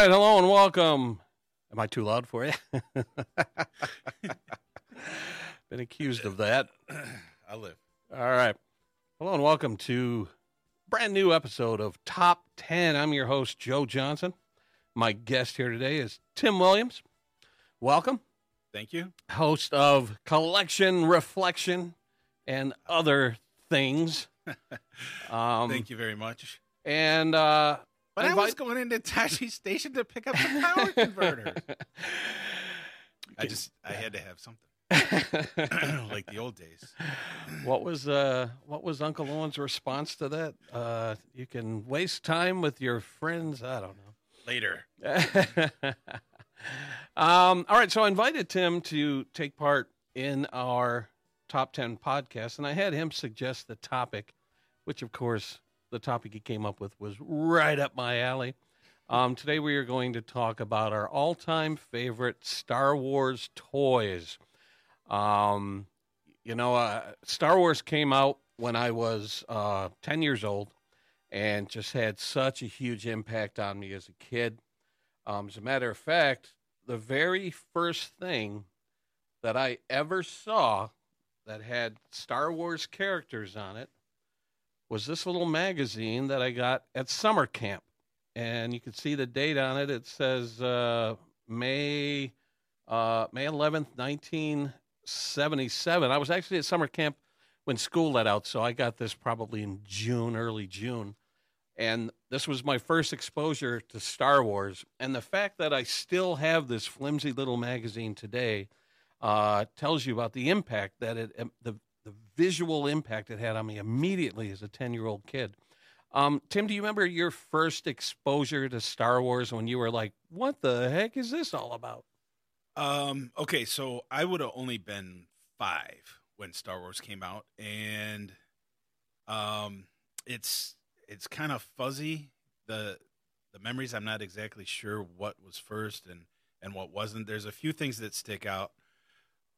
Right, hello and welcome. Am I too loud for you? Been accused of that. I live. All right. Hello and welcome to brand new episode of Top 10. I'm your host Joe Johnson. My guest here today is Tim Williams. Welcome. Thank you. Host of Collection Reflection and other things. Um, Thank you very much. And uh, But I was going into Tosche Station to pick up some power converters. I just I had to have something like the old days. what was uh what was Uncle Owen's response to that? Uh, you can waste time with your friends. I don't know. Later. um, all right, so I invited Tim to take part in our top ten podcast, and I had him suggest the topic, which of course the topic he came up with was right up my alley. Um, today we are going to talk about our all-time favorite Star Wars toys. Um, you know, uh, Star Wars came out when I was uh, 10 years old and just had such a huge impact on me as a kid. Um, as a matter of fact, the very first thing that I ever saw that had Star Wars characters on it was this little magazine that I got at summer camp. And you can see the date on it. It says uh, May uh, May 11th, 1977. I was actually at summer camp when school let out, so I got this probably in June, early June. And this was my first exposure to Star Wars. And the fact that I still have this flimsy little magazine today uh, tells you about the impact that it, the, the visual impact it had on me immediately as a 10 year old kid. Um, Tim, do you remember your first exposure to Star Wars when you were like, what the heck is this all about? Um, okay, so I would have only been five when Star Wars came out, and um, it's it's kind of fuzzy. the The memories, I'm not exactly sure what was first and and what wasn't. There's a few things that stick out.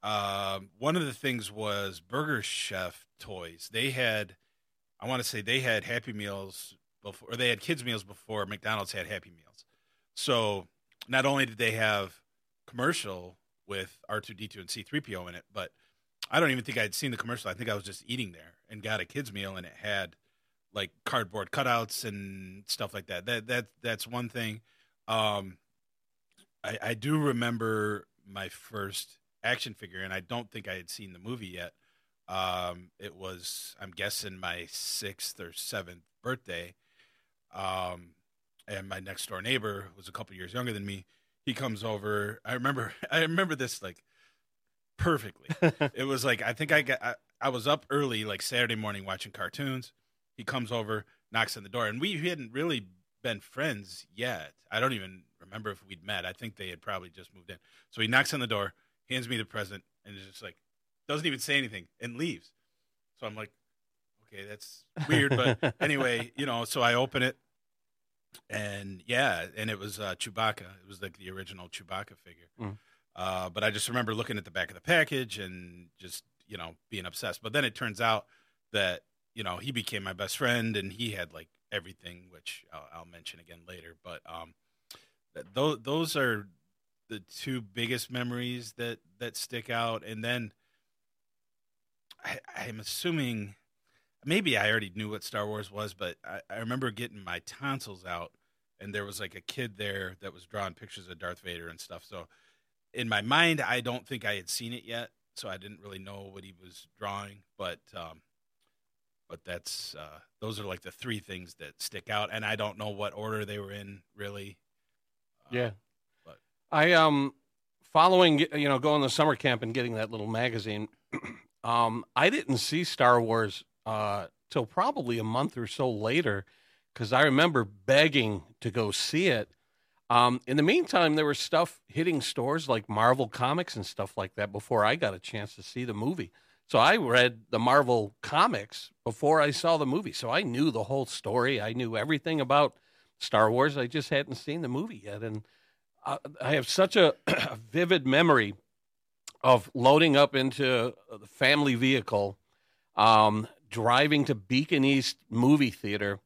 Um, one of the things was Burger Chef toys. They had, I want to say, they had Happy Meals before, or they had kids meals before McDonald's had Happy Meals. So not only did they have commercial with R2D2 and C3PO in it, but I don't even think I'd seen the commercial. I think I was just eating there and got a kids meal and it had like cardboard cutouts and stuff like that. That that that's one thing. Um, I, I do remember my first action figure, and I don't think I had seen the movie yet. Um, it was, I'm guessing, my sixth or seventh birthday. Um, and my next door neighbor was a couple years younger than me. He comes over. I remember, I remember this like perfectly. it was like I think I got, I, I was up early, like Saturday morning, watching cartoons. He comes over, knocks on the door, and we hadn't really been friends yet. I don't even remember if we'd met. I think they had probably just moved in. So he knocks on the door, hands me the present, and is just like doesn't even say anything and leaves. So I'm like, okay, that's weird, but anyway, you know. So I open it, and yeah, and it was uh, Chewbacca. It was like the original Chewbacca figure. Mm. Uh, but I just remember looking at the back of the package and just you know being obsessed. But then it turns out that you know he became my best friend, and he had like everything, which I'll, I'll mention again later. But um, that, those those are the two biggest memories that that stick out, and then I, I'm assuming maybe I already knew what Star Wars was, but I, I remember getting my tonsils out, and there was like a kid there that was drawing pictures of Darth Vader and stuff. So in my mind, I don't think I had seen it yet, so I didn't really know what he was drawing. But um, but that's uh, those are like the three things that stick out, and I don't know what order they were in really. Uh, Yeah. I um following you know going to summer camp and getting that little magazine. um, I didn't see Star Wars uh till probably a month or so later because I remember begging to go see it. Um, in the meantime, there was stuff hitting stores like Marvel Comics and stuff like that before I got a chance to see the movie. So I read the Marvel comics before I saw the movie. So I knew the whole story. I knew everything about Star Wars. I just hadn't seen the movie yet. And uh, I have such a, a vivid memory of loading up into the family vehicle, um, driving to Beacon East movie theater,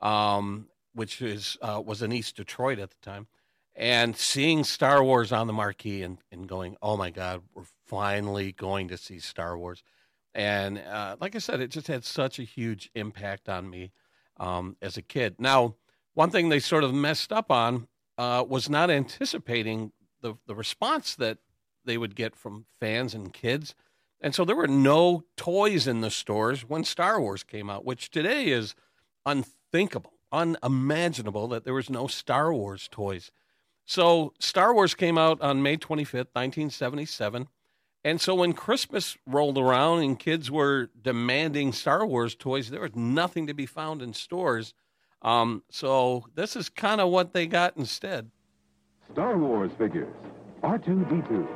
um, which is uh, was in East Detroit at the time, and seeing Star Wars on the marquee and, and going, oh my God, we're finally going to see Star Wars. And uh, like I said, it just had such a huge impact on me um, as a kid. Now, one thing they sort of messed up on uh, was not anticipating the, the response that they would get from fans and kids. And so there were no toys in the stores when Star Wars came out, which today is unthinkable, unimaginable that there was no Star Wars toys. So Star Wars came out on May 25th, 1977. And so when Christmas rolled around and kids were demanding Star Wars toys, there was nothing to be found in stores. Um, so this is kind of what they got instead. Star Wars figures. R2-D2.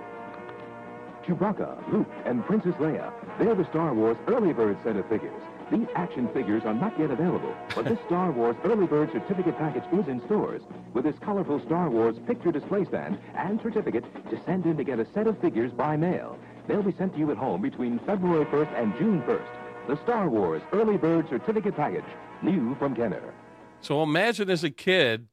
Chewbacca, Luke, and Princess Leia. They're the Star Wars early bird set of figures. These action figures are not yet available, but this Star Wars early bird certificate package is in stores with this colorful Star Wars picture display stand and certificate to send in to get a set of figures by mail. They'll be sent to you at home between February 1st and June 1st. The Star Wars early bird certificate package, new from Kenner. So imagine as a kid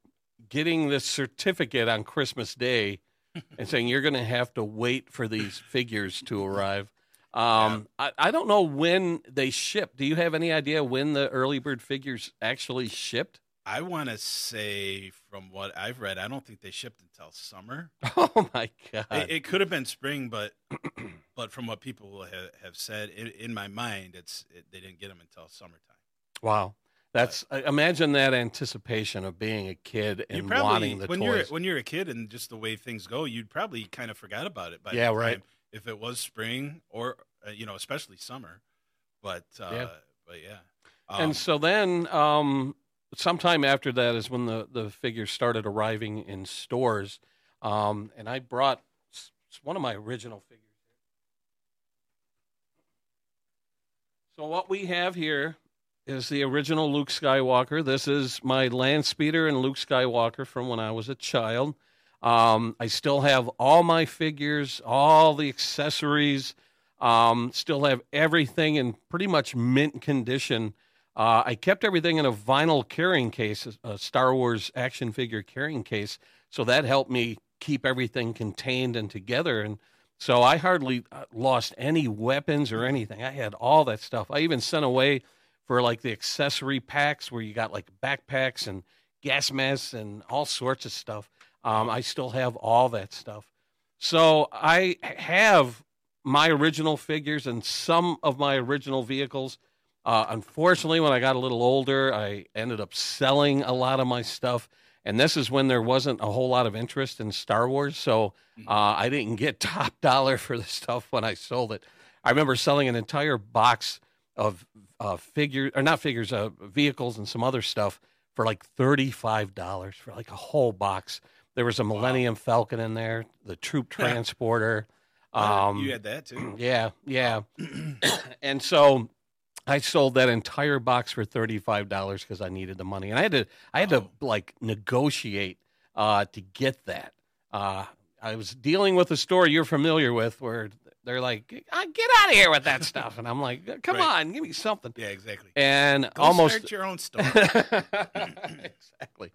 getting this certificate on Christmas Day and saying you're going to have to wait for these figures to arrive. Um, yeah. I, I don't know when they shipped. Do you have any idea when the early bird figures actually shipped? I want to say, from what I've read, I don't think they shipped until summer. Oh my god! It, it could have been spring, but but from what people have, have said, in, in my mind, it's it, they didn't get them until summertime. Wow, that's imagine that anticipation of being a kid and probably, wanting the when toys. You're, when you're a kid and just the way things go, you'd probably kind of forgot about it. By yeah, right if it was spring or uh, you know especially summer but uh, yeah. but yeah um, and so then um, sometime after that is when the the figures started arriving in stores um, and i brought one of my original figures so what we have here is the original luke skywalker this is my land speeder and luke skywalker from when i was a child um, I still have all my figures, all the accessories, um, still have everything in pretty much mint condition. Uh, I kept everything in a vinyl carrying case, a Star Wars action figure carrying case, so that helped me keep everything contained and together. And so I hardly uh, lost any weapons or anything. I had all that stuff. I even sent away for like the accessory packs where you got like backpacks and gas masks and all sorts of stuff. Um, I still have all that stuff. So I have my original figures and some of my original vehicles. Uh, unfortunately, when I got a little older, I ended up selling a lot of my stuff. And this is when there wasn't a whole lot of interest in Star Wars. So mm-hmm. uh, I didn't get top dollar for the stuff when I sold it. I remember selling an entire box of uh, figures, or not figures, uh, vehicles and some other stuff for like $35 for like a whole box. There was a Millennium wow. Falcon in there, the troop transporter. Um, you had that too. Yeah, yeah. and so I sold that entire box for thirty five dollars because I needed the money, and I had to I had oh. to like negotiate uh, to get that. Uh, I was dealing with a store you're familiar with where they're like, "Get out of here with that stuff," and I'm like, "Come right. on, give me something." Yeah, exactly. And Go almost start your own store. exactly.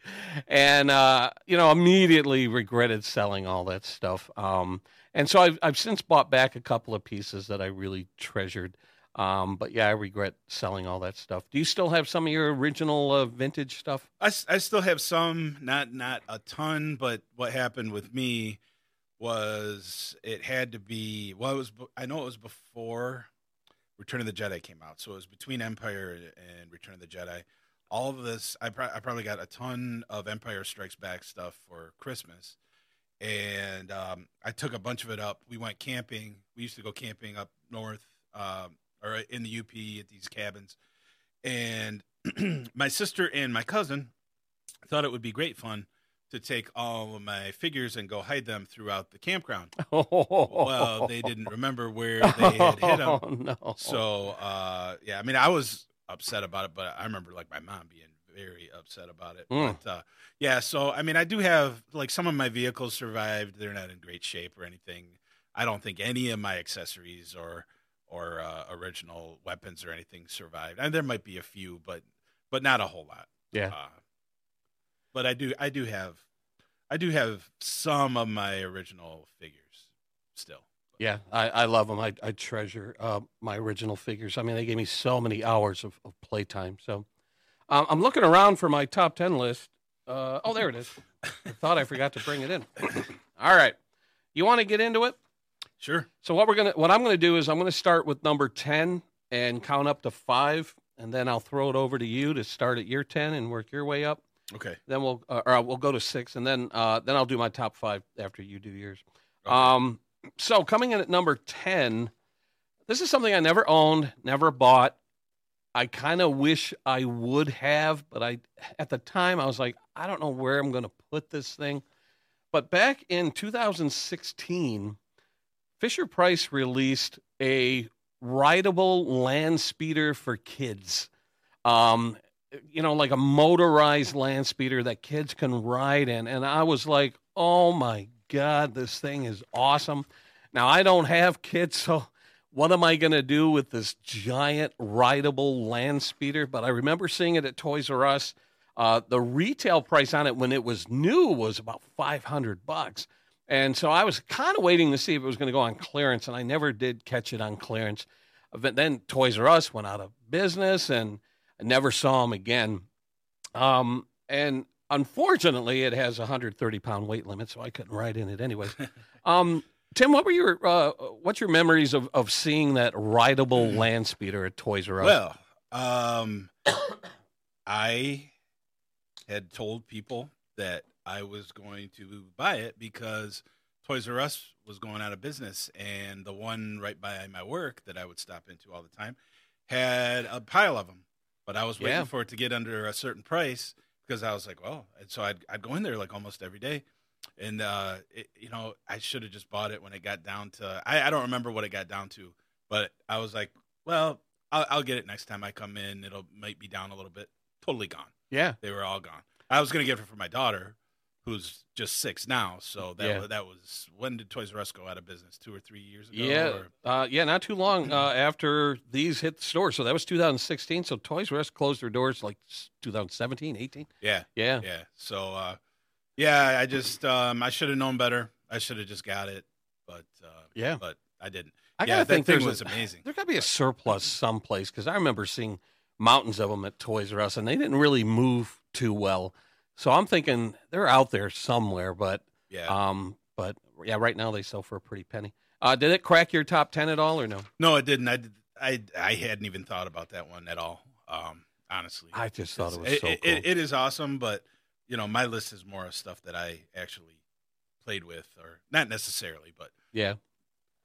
And uh, you know, immediately regretted selling all that stuff. Um, and so I've I've since bought back a couple of pieces that I really treasured. Um, but yeah, I regret selling all that stuff. Do you still have some of your original uh, vintage stuff? I, I still have some, not not a ton, but what happened with me was it had to be well it was I know it was before Return of the Jedi came out, so it was between Empire and Return of the Jedi. All of this, I, pro- I probably got a ton of Empire Strikes Back stuff for Christmas, and um, I took a bunch of it up. We went camping. We used to go camping up north, um, or in the UP at these cabins, and my sister and my cousin thought it would be great fun to take all of my figures and go hide them throughout the campground. well, they didn't remember where they had hid them. Oh, no. So, uh, yeah, I mean, I was upset about it, but I remember like my mom being very upset about it. Mm. But uh, yeah, so I mean, I do have like some of my vehicles survived. They're not in great shape or anything. I don't think any of my accessories or or uh, original weapons or anything survived. And there might be a few, but but not a whole lot. Yeah. Uh, but I do I do have I do have some of my original figures still. Yeah, I, I love them. I, I treasure uh, my original figures. I mean, they gave me so many hours of, of playtime. So um, I'm looking around for my top 10 list. Uh, oh, there it is. I thought I forgot to bring it in. All right. You want to get into it? Sure. So what we're gonna, what I'm gonna do is I'm gonna start with number ten and count up to five, and then I'll throw it over to you to start at your ten and work your way up. Okay. Then we'll, uh, or we'll go to six, and then uh, then I'll do my top five after you do yours. Okay. Um, so coming in at number ten, this is something I never owned, never bought. I kind of wish I would have, but I at the time I was like, I don't know where I'm going to put this thing. But back in 2016, Fisher Price released a rideable land speeder for kids. Um, you know, like a motorized land speeder that kids can ride in. And I was like, oh my God, this thing is awesome. Now, I don't have kids, so what am I going to do with this giant rideable land speeder? But I remember seeing it at Toys R Us. Uh, the retail price on it when it was new was about 500 bucks. And so I was kind of waiting to see if it was going to go on clearance, and I never did catch it on clearance. But then Toys R Us went out of business, and I never saw him again. Um, and unfortunately, it has a 130 pound weight limit, so I couldn't ride in it anyways. um, Tim, what were your uh, what's your memories of, of seeing that rideable land speeder at Toys R Us? Well, um, I had told people that I was going to buy it because Toys R Us was going out of business, and the one right by my work that I would stop into all the time had a pile of them. But I was waiting Yeah. for it to get under a certain price because I was like, well, and so I'd I'd go in there like almost every day, and uh, it, you know, I should have just bought it when it got down to I, I don't remember what it got down to, but I was like, well, I'll, I'll get it next time I come in. It'll might be down a little bit. Totally gone. yeah, They were all gone. I was gonna get it for my daughter, who's just six now. So that Yeah. was, that was when did Toys R Us go out of business? Two or three years ago. yeah, uh, yeah. Not too long uh, after these hit the store, so that was 2016. So Toys R Us closed their doors like 2017, 18. yeah, Yeah, yeah. So uh, yeah, I just um, I should have known better. I should have just got it, but uh, Yeah. but I didn't. I yeah, gotta that think thing there's was a, amazing. There got to be a surplus someplace because I remember seeing mountains of them at Toys R Us, and they didn't really move too well. So I'm thinking they're out there somewhere, but Yeah. um, but yeah, right now they sell for a pretty penny. Uh, did it crack your top ten at all, or no? no, it didn't. I did- I I hadn't even thought about that one at all. Um, honestly, I just thought it was It- so it- cool. it- it is awesome, but you know, my list is more of stuff that I actually played with, or not necessarily, but yeah,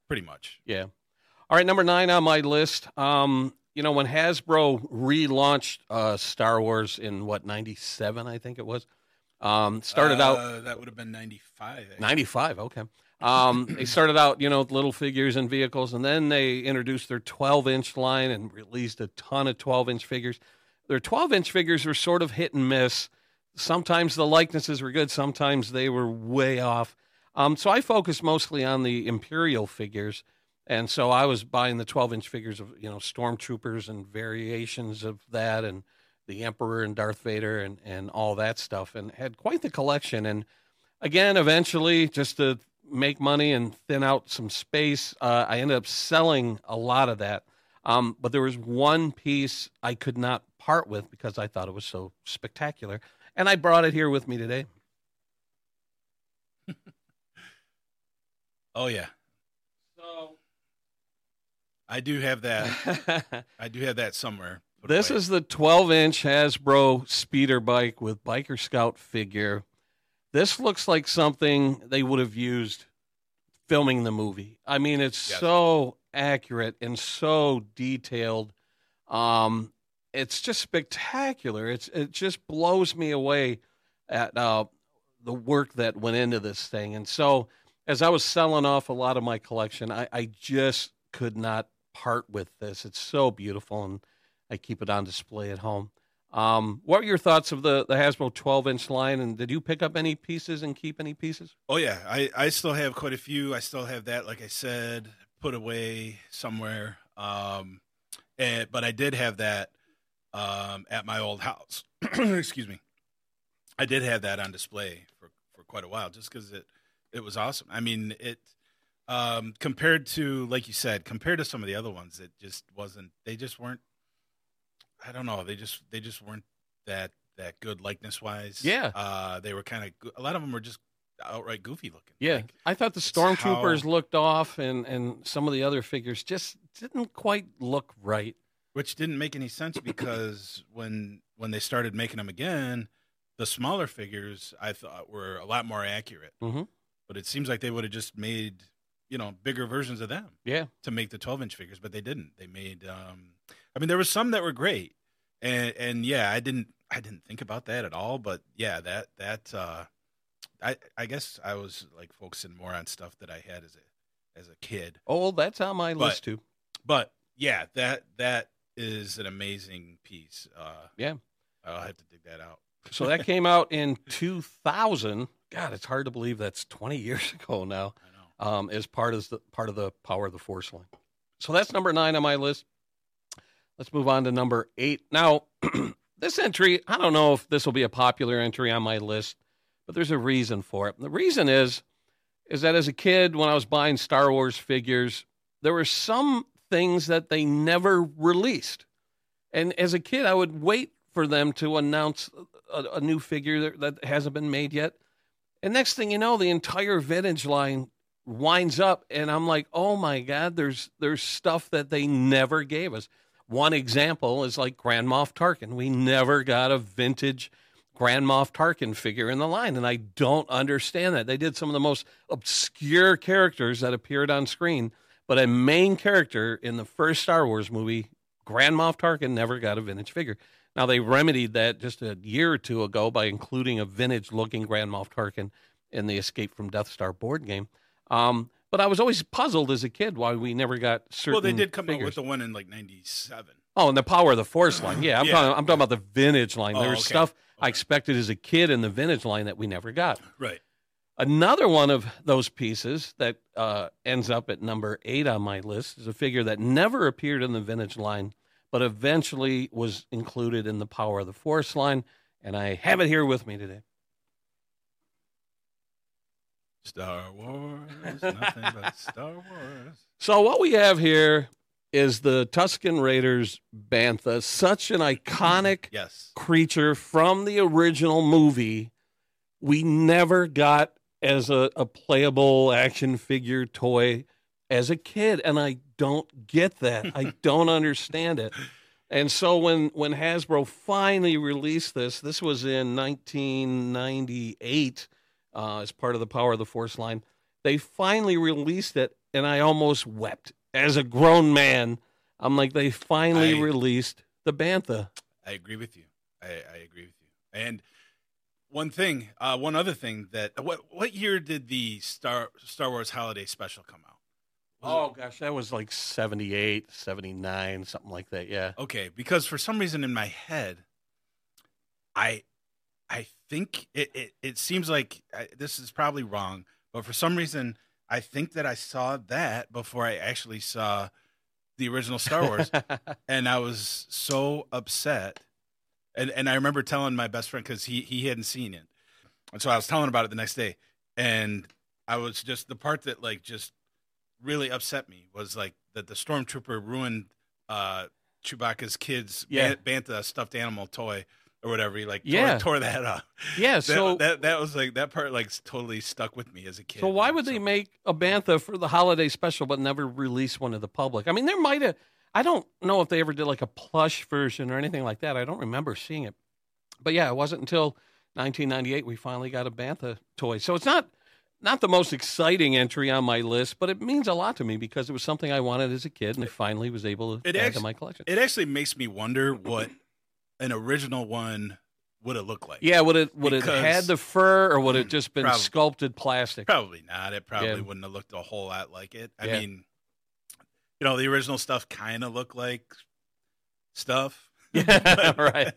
pretty much. yeah. All right, number nine on my list. Um, you know, when Hasbro relaunched uh, Star Wars in what '97, I think it was. Um, started out Uh, that would have been ninety five. 95 okay. Um, they started out you know with little figures and vehicles and then they introduced their 12 inch line and released a ton of 12 inch figures. Their 12 inch figures were sort of hit and miss. Sometimes the likenesses were good sometimes they were way off. Um, so i focused mostly on the imperial figures and so i was buying the 12 inch figures of you know stormtroopers and variations of that and the emperor and darth vader and, and all that stuff and had quite the collection and again, eventually, just to make money and thin out some space, uh, I ended up selling a lot of that. Um, but there was one piece I could not part with because I thought it was so spectacular. And I brought it here with me today. Oh yeah, I do have that. I do have that somewhere. put this away. is the 12 inch Hasbro speeder bike with Biker Scout figure. This looks like something they would have used filming the movie. I mean, it's Yes. so accurate and so detailed. Um, it's just spectacular. It's it just blows me away at uh, the work that went into this thing. And so, as I was selling off a lot of my collection, I, I just could not part with this. It's so beautiful, and I keep it on display at home. Um, what were your thoughts of the, the Hasbro 12 inch line? And did you pick up any pieces and keep any pieces? Oh yeah, I I still have quite a few. I still have that, like I said, put away somewhere. Um, and but I did have that um at my old house. Excuse me. I did have that on display for, for quite a while, just because it it was awesome. I mean, it um, compared to like you said, compared to some of the other ones, it just wasn't. They just weren't. I don't know. They just they just weren't that that good likeness wise. Yeah. uh, they were kind of. A lot of them were just outright goofy looking. Yeah, Like, I thought the stormtroopers how- looked off, and and some of the other figures just didn't quite look right. which didn't make any sense because when when they started making them again, the smaller figures I thought were a lot more accurate. Mhm. But it seems like they would have just made you know bigger versions of them Yeah, to make the 12 inch figures, but they didn't. They made. um I mean, there was some that were great, and and yeah, I didn't I didn't think about that at all. But yeah, that that uh I I guess I was like focusing more on stuff that I had as a as a kid. oh, well, that's on my But- list too. But yeah, that that is an amazing piece. Uh, Yeah. I'll have to dig that out. So that came out in 2000. God, it's hard to believe that's 20 years ago now. Um, as part of the part of the power of the force line. So that's number nine on my list. Let's move on to number eight. Now, this entry, I don't know if this will be a popular entry on my list, but there's a reason for it. The reason is, is that as a kid, when I was buying Star Wars figures, there were some things that they never released, and as a kid, I would wait for them to announce a, a new figure that, that hasn't been made yet. And next thing you know, the entire vintage line winds up and I'm like, "Oh my god, there's there's stuff that they never gave us." One example is like Grand Moff Tarkin. We never got a vintage Grand Moff Tarkin figure in the line and I don't understand that. They did some of the most obscure characters that appeared on screen, but a main character in the first Star Wars movie, Grand Moff Tarkin never got a vintage figure. Now they remedied that just a year or two ago by including a vintage looking Grand Moff Tarkin in the Escape from Death Star board game. Um, but I was always puzzled as a kid why we never got certain. Well, they did come figures. out with the one in like '97. oh, and the Power of the Force line. Yeah, I'm Yeah. talking. I'm talking about the vintage line. Oh, There's okay. stuff I expected as a kid in the vintage line that we never got. Right. Another one of those pieces that uh, ends up at number eight on my list is a figure that never appeared in the vintage line, but eventually was included in the Power of the Force line, and I have it here with me today. Star Wars, nothing but Star Wars. So what we have here is the Tusken Raiders Bantha, such an iconic Yes. creature from the original movie. We never got as a, a playable action figure toy as a kid, and I don't get that. I don't understand it. And so when when Hasbro finally released this, this was in 1998 uh, as part of the Power of the Force line. They finally released it, and I almost wept as a grown man. I'm like, they finally I- released the Bantha. I agree with you. I, I agree with you. And one thing, uh, one other thing that what what year did the Star Star Wars Holiday Special come out? Was it- Oh gosh, that was like 78, 79, something like that. Yeah. Okay, because for some reason in my head, I, I think it. It, it seems like I, this is probably wrong, but for some reason I think that I saw that before I actually saw the original Star Wars, and I was so upset. And and I remember telling my best friend because he he hadn't seen it, and so I was telling about it the next day, and I was just the part that like just really upset me was like that the stormtrooper ruined uh Chewbacca's kid's Yeah. Bantha stuffed animal toy or whatever. He like Yeah. tore, tore that up. yeah. That, So that that was like that part like totally stuck with me as a kid. so why would they make a Bantha for the holiday special but never release one to the public? I mean, there might have. I don't know if they ever did like a plush version or anything like that. I don't remember seeing it. But yeah, it wasn't until 1998 we finally got a Bantha toy. So it's not not the most exciting entry on my list, but it means a lot to me because it was something I wanted as a kid, and I finally was able to It add to my collection. It actually makes me wonder what an original one would have looked like. Yeah, would it would it had the fur or would it mm, just been Probably. sculpted plastic? Probably not. It probably Yeah. wouldn't have looked a whole lot like it. I Yeah. mean, you know, the original stuff kind of looked like stuff. Yeah, right.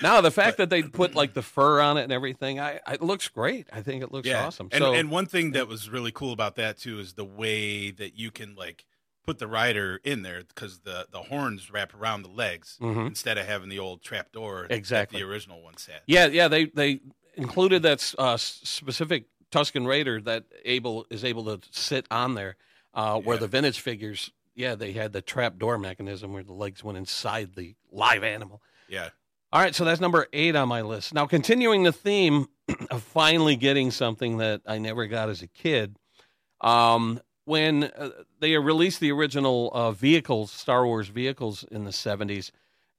Now the fact that they put like the fur on it and everything, I, I it looks great. I think it looks awesome. And, so and one thing that was really cool about that too is the way that you can like put the rider in there because the the horns wrap around the legs Mhm. instead of having the old trap door Exactly. that the original ones had. yeah, yeah, they they included that uh, specific Tusken Raider that able is able to sit on there, uh, where the vintage figures, yeah, they had the trap door mechanism where the legs went inside the live animal. Yeah. All right, so that's number eight on my list. Now, continuing the theme of finally getting something that I never got as a kid, um, when uh, they released the original uh, vehicles, Star Wars vehicles in the 70s,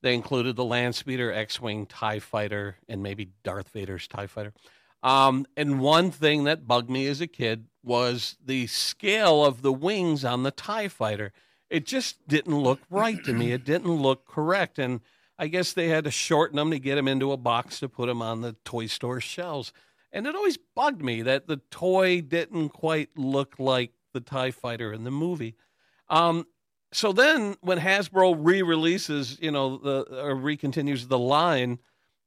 they included the Landspeeder, X Wing, TIE Fighter, and maybe Darth Vader's TIE Fighter. Um, and one thing that bugged me as a kid was the scale of the wings on the TIE Fighter. It just didn't look right to me. It didn't look correct. And I guess they had to shorten them to get them into a box to put them on the toy store shelves. And it always bugged me that the toy didn't quite look like the TIE fighter in the movie. Um, so then when Hasbro re-releases, you know, the or recontinues the line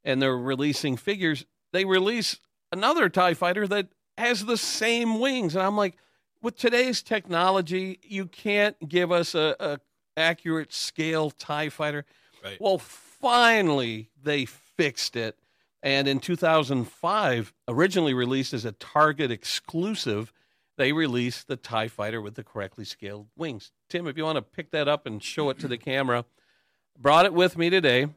and they're releasing figures, they release another TIE fighter that has the same wings. And I'm like, with today's technology, you can't give us a, a accurate scale TIE fighter. Right. Well, finally they fixed it. And in 2005, originally released as a Target exclusive, they released the TIE fighter with the correctly scaled wings. Tim, if you want to pick that up and show it to the camera, brought it with me today.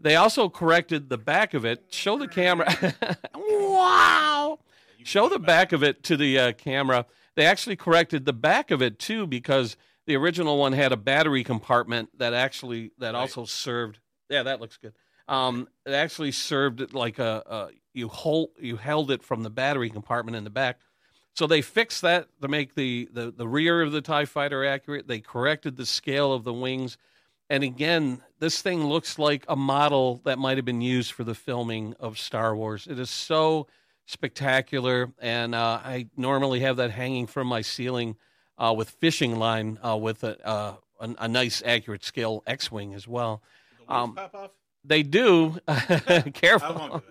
They also corrected the back of it. Show the camera. wow. Show the back of it to the uh, camera. They actually corrected the back of it too because the original one had a battery compartment that actually that Right. also served. Yeah, that looks good. Um, it actually served like a, a you hold you held it from the battery compartment in the back. So they fixed that to make the, the, the rear of the TIE fighter accurate. They corrected the scale of the wings. And again, this thing looks like a model that might have been used for the filming of Star Wars. It is so spectacular. And uh, I normally have that hanging from my ceiling uh, with fishing line uh, with a, uh, a, a nice, accurate scale X Wing as well. Um, pop off? They do. Careful.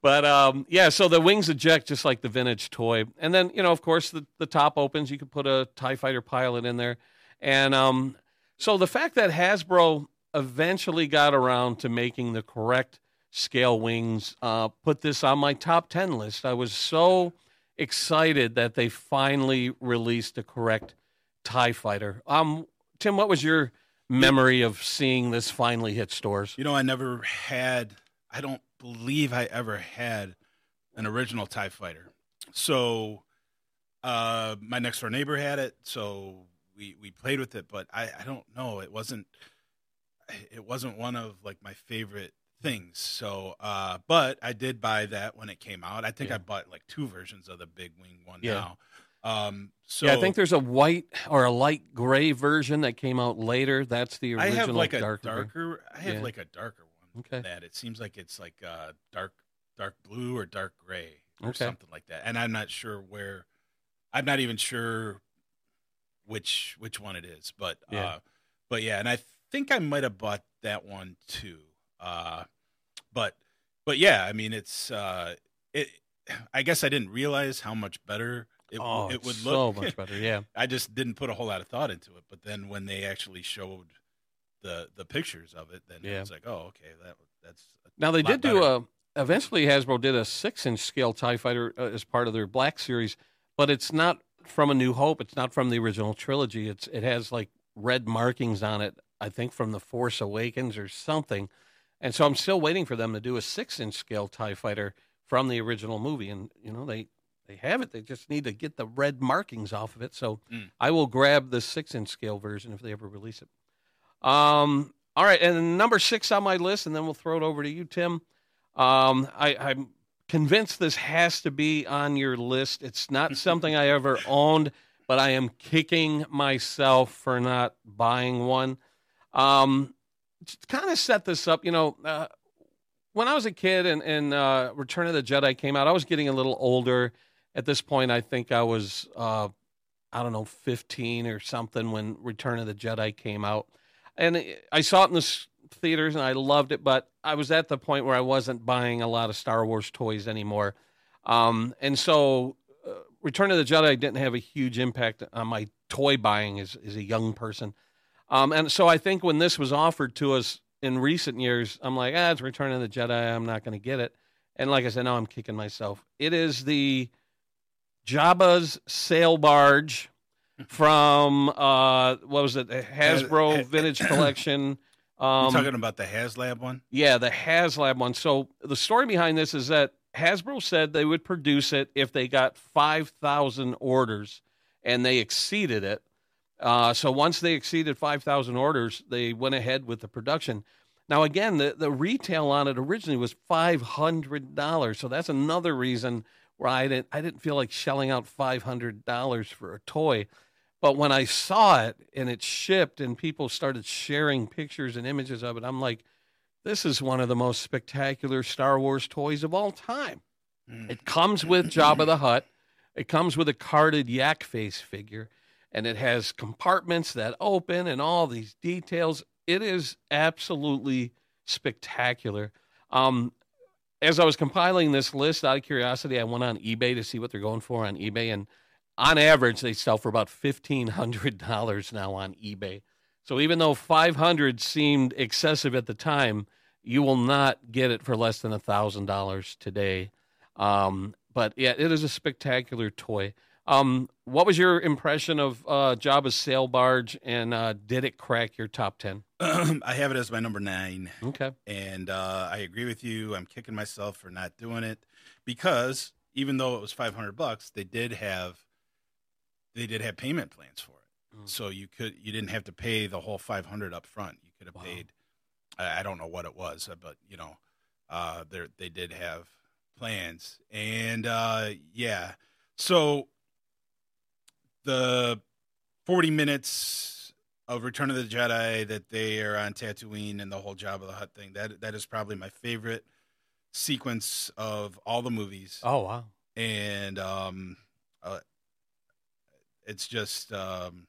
But um, yeah, so the wings eject just like the vintage toy, and then you know, of course, the the top opens. You can put a Tie Fighter pilot in there, and um, so the fact that Hasbro eventually got around to making the correct scale wings uh, put this on my top ten list. I was so excited that they finally released the correct Tie Fighter. Um, Tim, what was your memory of seeing this finally hit stores? You know, I never had, I don't believe I ever had an original TIE fighter. So, uh, my next door neighbor had it. So we, we played with it, but I, I don't know. It wasn't, it wasn't one of like my favorite things. So, uh, but I did buy that when it came out. I think Yeah. I bought like two versions of the big wing one Yeah. now. Um, so yeah, I think there's a white or a light gray version that came out later. That's the original. I have like a darker. I have Yeah. like a darker one. Okay. That it seems like it's like uh, dark, dark blue or dark gray or Okay. something like that. And I'm not sure where. I'm not even sure which which one it is, but Yeah. uh, but yeah, and I think I might have bought that one too. Uh, but but yeah, I mean it's uh, it. I guess I didn't realize how much better it, oh, it it's would so much better. Yeah. I just didn't put a whole lot of thought into it. But then when they actually showed the the pictures of it, then Yeah. it was like, oh, okay, that that's Now they did do a. Eventually, Hasbro did a six-inch scale Tie Fighter uh, as part of their Black series, but it's not from A New Hope. It's not from the original trilogy. It's it has like red markings on it. I think from the Force Awakens or something. And so I'm still waiting for them to do a six-inch scale Tie Fighter from the original movie. And you know they they have it. They just need to get the red markings off of it. So Mm. I will grab the six-inch scale version if they ever release it. Um. All right, and number six on my list, and then we'll throw it over to you, Tim. Um, I, I'm convinced this has to be on your list. It's not something I ever owned, but I am kicking myself for not buying one. Um, kind of set this up, you know, uh, when I was a kid and, and uh, Return of the Jedi came out, I was getting a little older. At this point, I think I was, uh, I don't know, 15 or something when Return of the Jedi came out. And I saw it in the theaters and I loved it, but I was at the point where I wasn't buying a lot of Star Wars toys anymore. Um, and so uh, Return of the Jedi didn't have a huge impact on my toy buying as, as a young person. Um, and so I think when this was offered to us in recent years, I'm like, ah, it's Return of the Jedi. I'm not going to get it. And like I said, now I'm kicking myself. It is the Jabba's sail barge from uh, what was it? The Hasbro Ha- Vintage Collection. You're Um, talking about the HasLab one? yeah, the HasLab one. So the story behind this is that Hasbro said they would produce it if they got 5,000 orders, and they exceeded it. Uh, so once they exceeded 5,000 orders, they went ahead with the production. Now, again, the, the retail on it originally was $500. So that's another reason where I didn't, I didn't feel like shelling out $500 for a toy. But when I saw it and it shipped and people started sharing pictures and images of it, I'm like, this is one of the most spectacular Star Wars toys of all time. Mm. It comes with Jabba the Hutt. It comes with a carded yak face figure, and it has compartments that open and all these details. It is absolutely spectacular. Um, as I was compiling this list out of curiosity, I went on eBay to see what they're going for on eBay, and on average, they sell for about fifteen hundred dollars now on eBay. So even though five hundred seemed excessive at the time, you will not get it for less than a thousand dollars today. Um, but yeah, it is a spectacular toy. Um, what was your impression of uh, Jabba's sail barge, and uh, did it crack your top ten? I have it as my number nine. Okay. and uh, I agree with you. I'm kicking myself for not doing it because even though it was 500 bucks, they did have they did have payment plans for it. Mm. So you could you didn't have to pay the whole 500 up front. You could have Wow. paid I, I don't know what it was, uh, but you know, uh, they they did have plans, and uh, yeah, so the 40 minutes of Return of the Jedi that they are on Tatooine and the whole Jabba the Hutt thing that that is probably my favorite sequence of all the movies Oh wow. and um, uh, it's just um,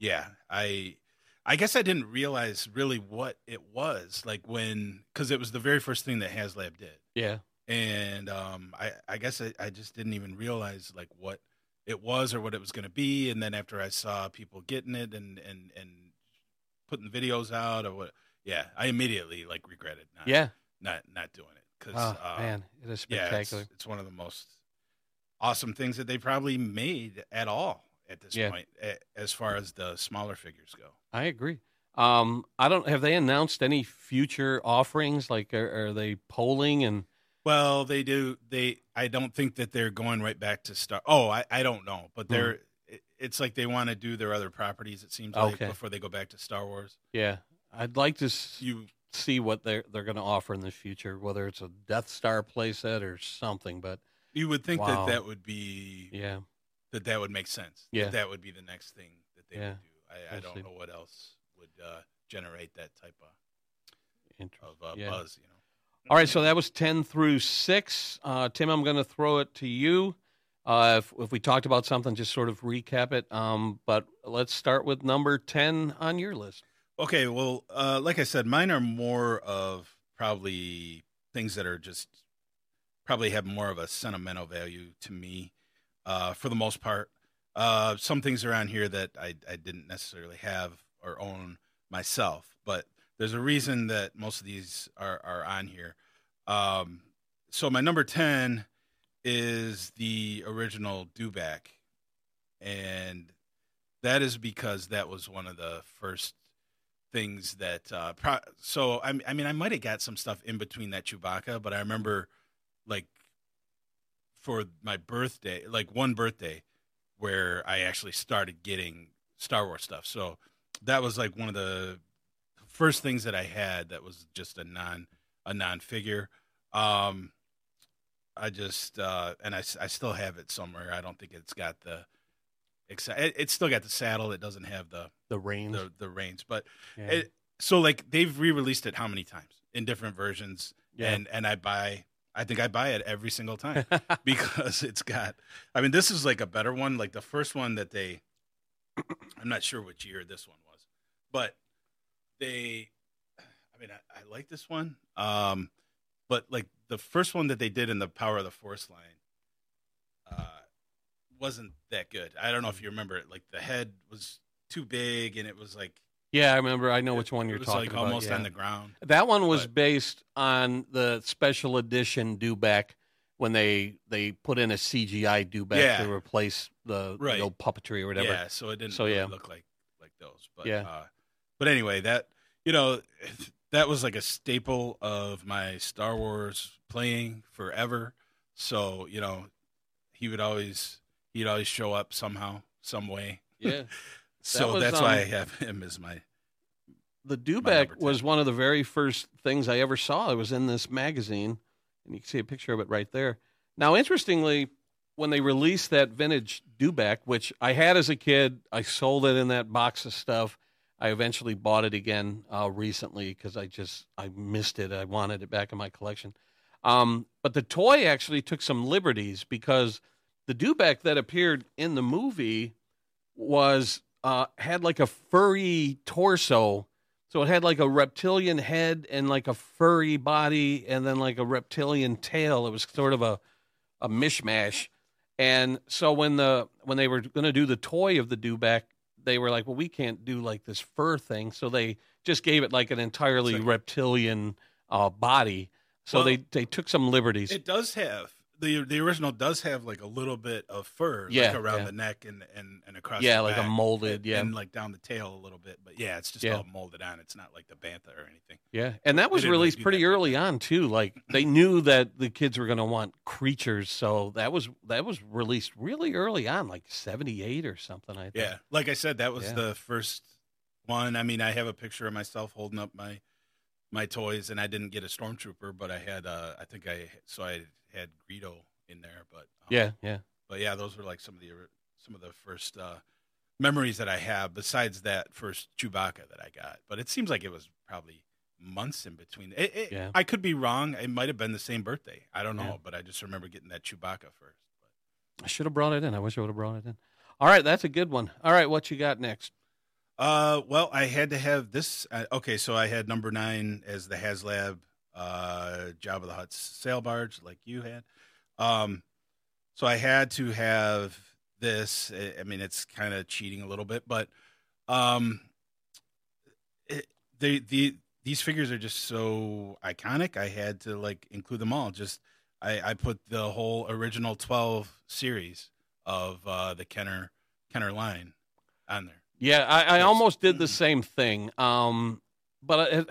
yeah i i guess i didn't realize really what it was like when because it was the very first thing that haslab did Yeah. and um, I, I guess I, I just didn't even realize like what it was or what it was going to be and then after i saw people getting it and and and putting videos out or what yeah i immediately like regretted not Yeah. not not doing it because Oh uh, man, it is yeah, it's, spectacular. it's one of the most awesome things that they probably made at all at this Yeah. point, as far as the smaller figures go. I agree. Um, I don't. Have they announced any future offerings? Like, are, are they polling and? Well, they do. They. I don't think that they're going right back to Star. Oh, I, I don't know, but they're. it- It's like they want to do their other properties. It seems like Okay. before they go back to Star Wars. Yeah, I'd like to s- You see what they're they're going to offer in the future, whether it's a Death Star playset or something. But you would think Wow. that that would be yeah, that that would make sense. Yeah. that, that would be the next thing that they Yeah. would do. I, I don't know what else would uh, generate that type of of uh, Yeah. buzz. You know. All right, so that was ten through six. Uh, Tim, I'm going to throw it to you. Uh, if, if we talked about something, just sort of recap it. Um, but let's start with number ten on your list. Okay, well, uh, like I said, mine are more of probably things that are just probably have more of a sentimental value to me, uh, for the most part. Uh, some things around here that I, I didn't necessarily have or own myself, but there's a reason that most of these are, are on here. Um, so my number 10 is the original Dewback. And that is because that was one of the first things that uh pro- so I, I mean i might have got some stuff in between that chewbacca but i remember like for my birthday like one birthday where i actually started getting star wars stuff so that was like one of the first things that i had that was just a non a non figure um i just uh and I still have it somewhere i don't think it's got the it's still got the saddle it doesn't have the The reins. the the reins but yeah. it, so like they've re-released it how many times in different versions Yeah. and and i buy i think i buy it every single time because it's got i mean this is like a better one like the first one that they i'm not sure which year this one was but they i mean i, I like this one um but like the first one that they did in the power of the force line uh wasn't that good i don't know if you remember it like the head was too big and it was like Yeah, I remember. I know which one you're it was talking like about. almost yeah. on the ground. That one was but- based on the special edition Dewback when they they put in a CGI Dewback Yeah. to replace the, the old puppetry or whatever. Yeah, so it didn't So, really yeah. look like like those. But Yeah. uh, but anyway, that you know that was like a staple of my Star Wars playing forever. So you know he would always he'd always show up somehow, some way. Yeah. So was, that's why I um, have him as my The 10. was one of the very first things I ever saw. It was in this magazine, and you can see a picture of it right there. Now, interestingly, when they released that vintage Dewback, which I had as a kid, I sold it in that box of stuff. I eventually bought it again uh, recently because I just I missed it. I wanted it back in my collection. Um, but the toy actually took some liberties because the Dewback that appeared in the movie was uh, had like a furry torso. So it had like a reptilian head and like a furry body and then like a reptilian tail. It was sort of a a mishmash. And so when the when they were going to do the toy of the Dewback, they were like, "Well, we can't do like this fur thing." So they just gave it like an entirely like- reptilian uh, body. So Well, they they took some liberties. It does have the the original does have like a little bit of fur, Yeah, like around yeah. the neck and and, and across. Yeah, the like a molded, yeah. and like down the tail a little bit. But yeah, it's just Yeah. all molded on. It's not like the bantha or anything. Yeah, and that was released pretty back early on too. Like they knew that the kids were going to want creatures, so that was that was released really early on, like seventy eight or something. I think. Yeah, like I said, that was the first one. I mean, I have a picture of myself holding up my my toys, and I didn't get a stormtrooper, but I had uh I think I so I had Greedo in there, but um, yeah, yeah. but yeah, those were like some of the some of the first uh memories that I have. Besides that first Chewbacca that I got, but it seems like it was probably months in between. It, it, Yeah. I could be wrong. It might have been the same birthday. I don't know, Yeah. but I just remember getting that Chewbacca first. I should have brought it in. I wish I would have brought it in. All right, that's a good one. All right, what you got next? Uh, well, I had to have this. Uh, okay, so I had number nine as the HasLab uh, Jabba the Hutt's sail barge, like you had. Um, so I had to have this. I- I mean, it's kind of cheating a little bit, but um, it, they the these figures are just so iconic. I had to like include them all. Just I, I put the whole original twelve series of uh, the Kenner Kenner line on there. Yeah, I, I almost did the same thing. Um, but it,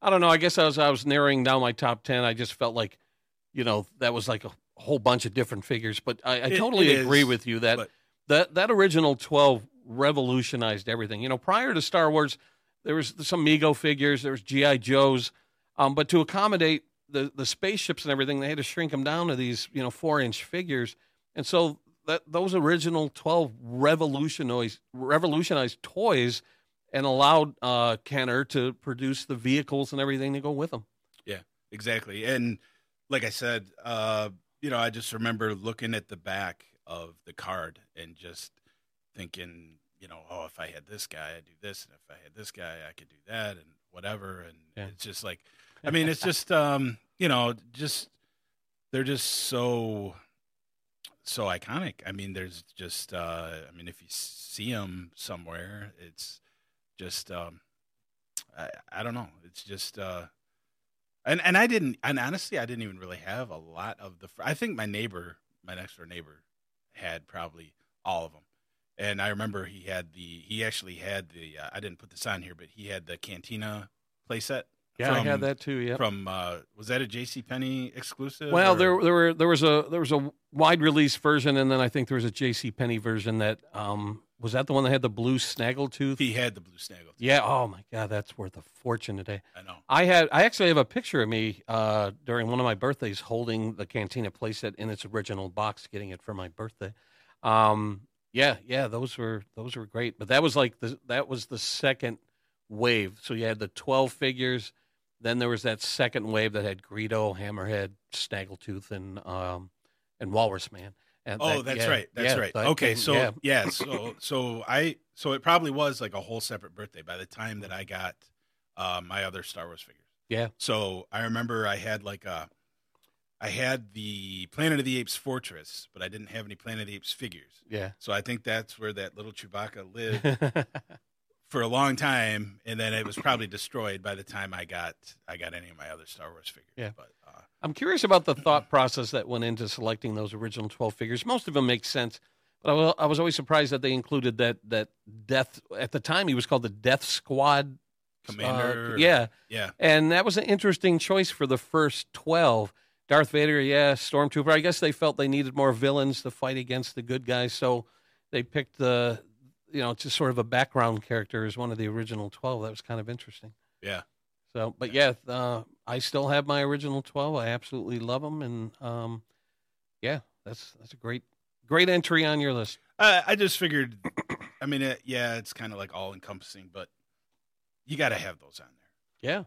I don't know. I guess as I was narrowing down my top ten, I just felt like, you know, that was like a whole bunch of different figures. But I, I It- totally it agree is, with you that but- that that original twelve revolutionized everything. You know, prior to Star Wars, there was some Mego figures, there was GI Joes, um, but to accommodate the the spaceships and everything, they had to shrink them down to these you know four inch figures, and so that those original twelve revolutionized revolutionized toys and allowed uh, Kenner to produce the vehicles and everything to go with them. Yeah, exactly. And like I said, uh, you know, I just remember looking at the back of the card and just thinking, you know, oh, if I had this guy, I'd do this, and if I had this guy, I could do that, and whatever. And Yeah. it's just like, I mean, it's just, um, you know, just they're just so so iconic. I mean, there's just, uh, I mean, if you see them somewhere, it's just, um, I, I don't know, it's just. Uh, and and I didn't and honestly I didn't even really have a lot of the fr- I think my neighbor my next door neighbor had probably all of them and I remember he had the he actually had the uh, I didn't put this on here but he had the Cantina playset Yeah, I had that too. Yeah. from uh was that a JC Penney exclusive Well, or- there there were there was a there was a wide release version, and then I think there was a J.C. Penney version that um was that the one that had the blue snaggletooth. he had the blue snaggle Yeah. Oh my God, that's worth a fortune today. I know I had I actually have a picture of me uh, during one of my birthdays holding the Cantina playset in its original box, getting it for my birthday. Um, yeah, yeah, those were those were great. But that was like the that was the second wave. So you had the twelve figures, then there was that second wave that had Greedo, Hammerhead, Snaggletooth, and um, and Walrus Man. And Oh, that- that's yeah, right. That's yeah, right. that Okay, came- so yeah. yeah. so so I so it probably was like a whole separate birthday by the time that I got uh, my other Star Wars figures. Yeah. So I remember I had like a I had the Planet of the Apes fortress, but I didn't have any Planet of the Apes figures. yeah. So I think that's where that little Chewbacca lived for a long time, and then it was probably destroyed by the time I got I got any of my other Star Wars figures. Yeah. But uh, I'm curious about the thought process that went into selecting those original 12 figures. Most of them make sense, but I I was always surprised that they included that that Death at the time he was called the Death Squad Commander, uh, yeah, yeah, and that was an interesting choice for the first 12. Darth Vader, yeah, Stormtrooper. I guess they felt they needed more villains to fight against the good guys, so they picked the you know just sort of a background character as one of the original 12. That was kind of interesting. yeah. So, but yeah, uh, I still have my original twelve. I absolutely love them, and um, yeah, that's that's a great great entry on your list. I, I just figured. I mean, it, yeah, it's kind of like all encompassing, but you got to have those on there. Yeah.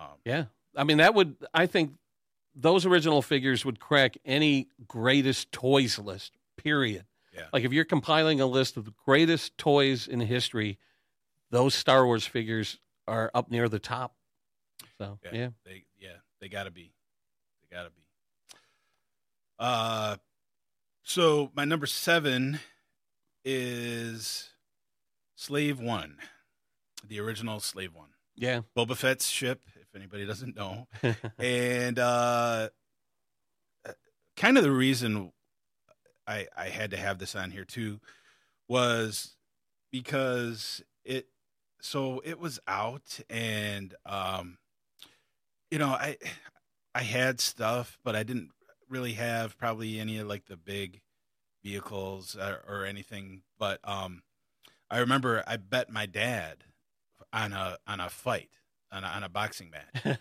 Um, yeah. I mean, that would I think those original figures would crack any greatest toys list. Period. Yeah. Like if you're compiling a list of the greatest toys in history, those Star Wars figures are up near the top. So yeah, yeah, they yeah they got to be, they got to be. Uh, so my number seven is Slave One, the original Slave One. yeah, Boba Fett's ship, if anybody doesn't know. and uh, kind of the reason I I had to have this on here too was because it so it was out and um you know I I had stuff but I didn't really have probably any of like the big vehicles or, or anything but um I remember I bet my dad on a on a fight on a, on a boxing match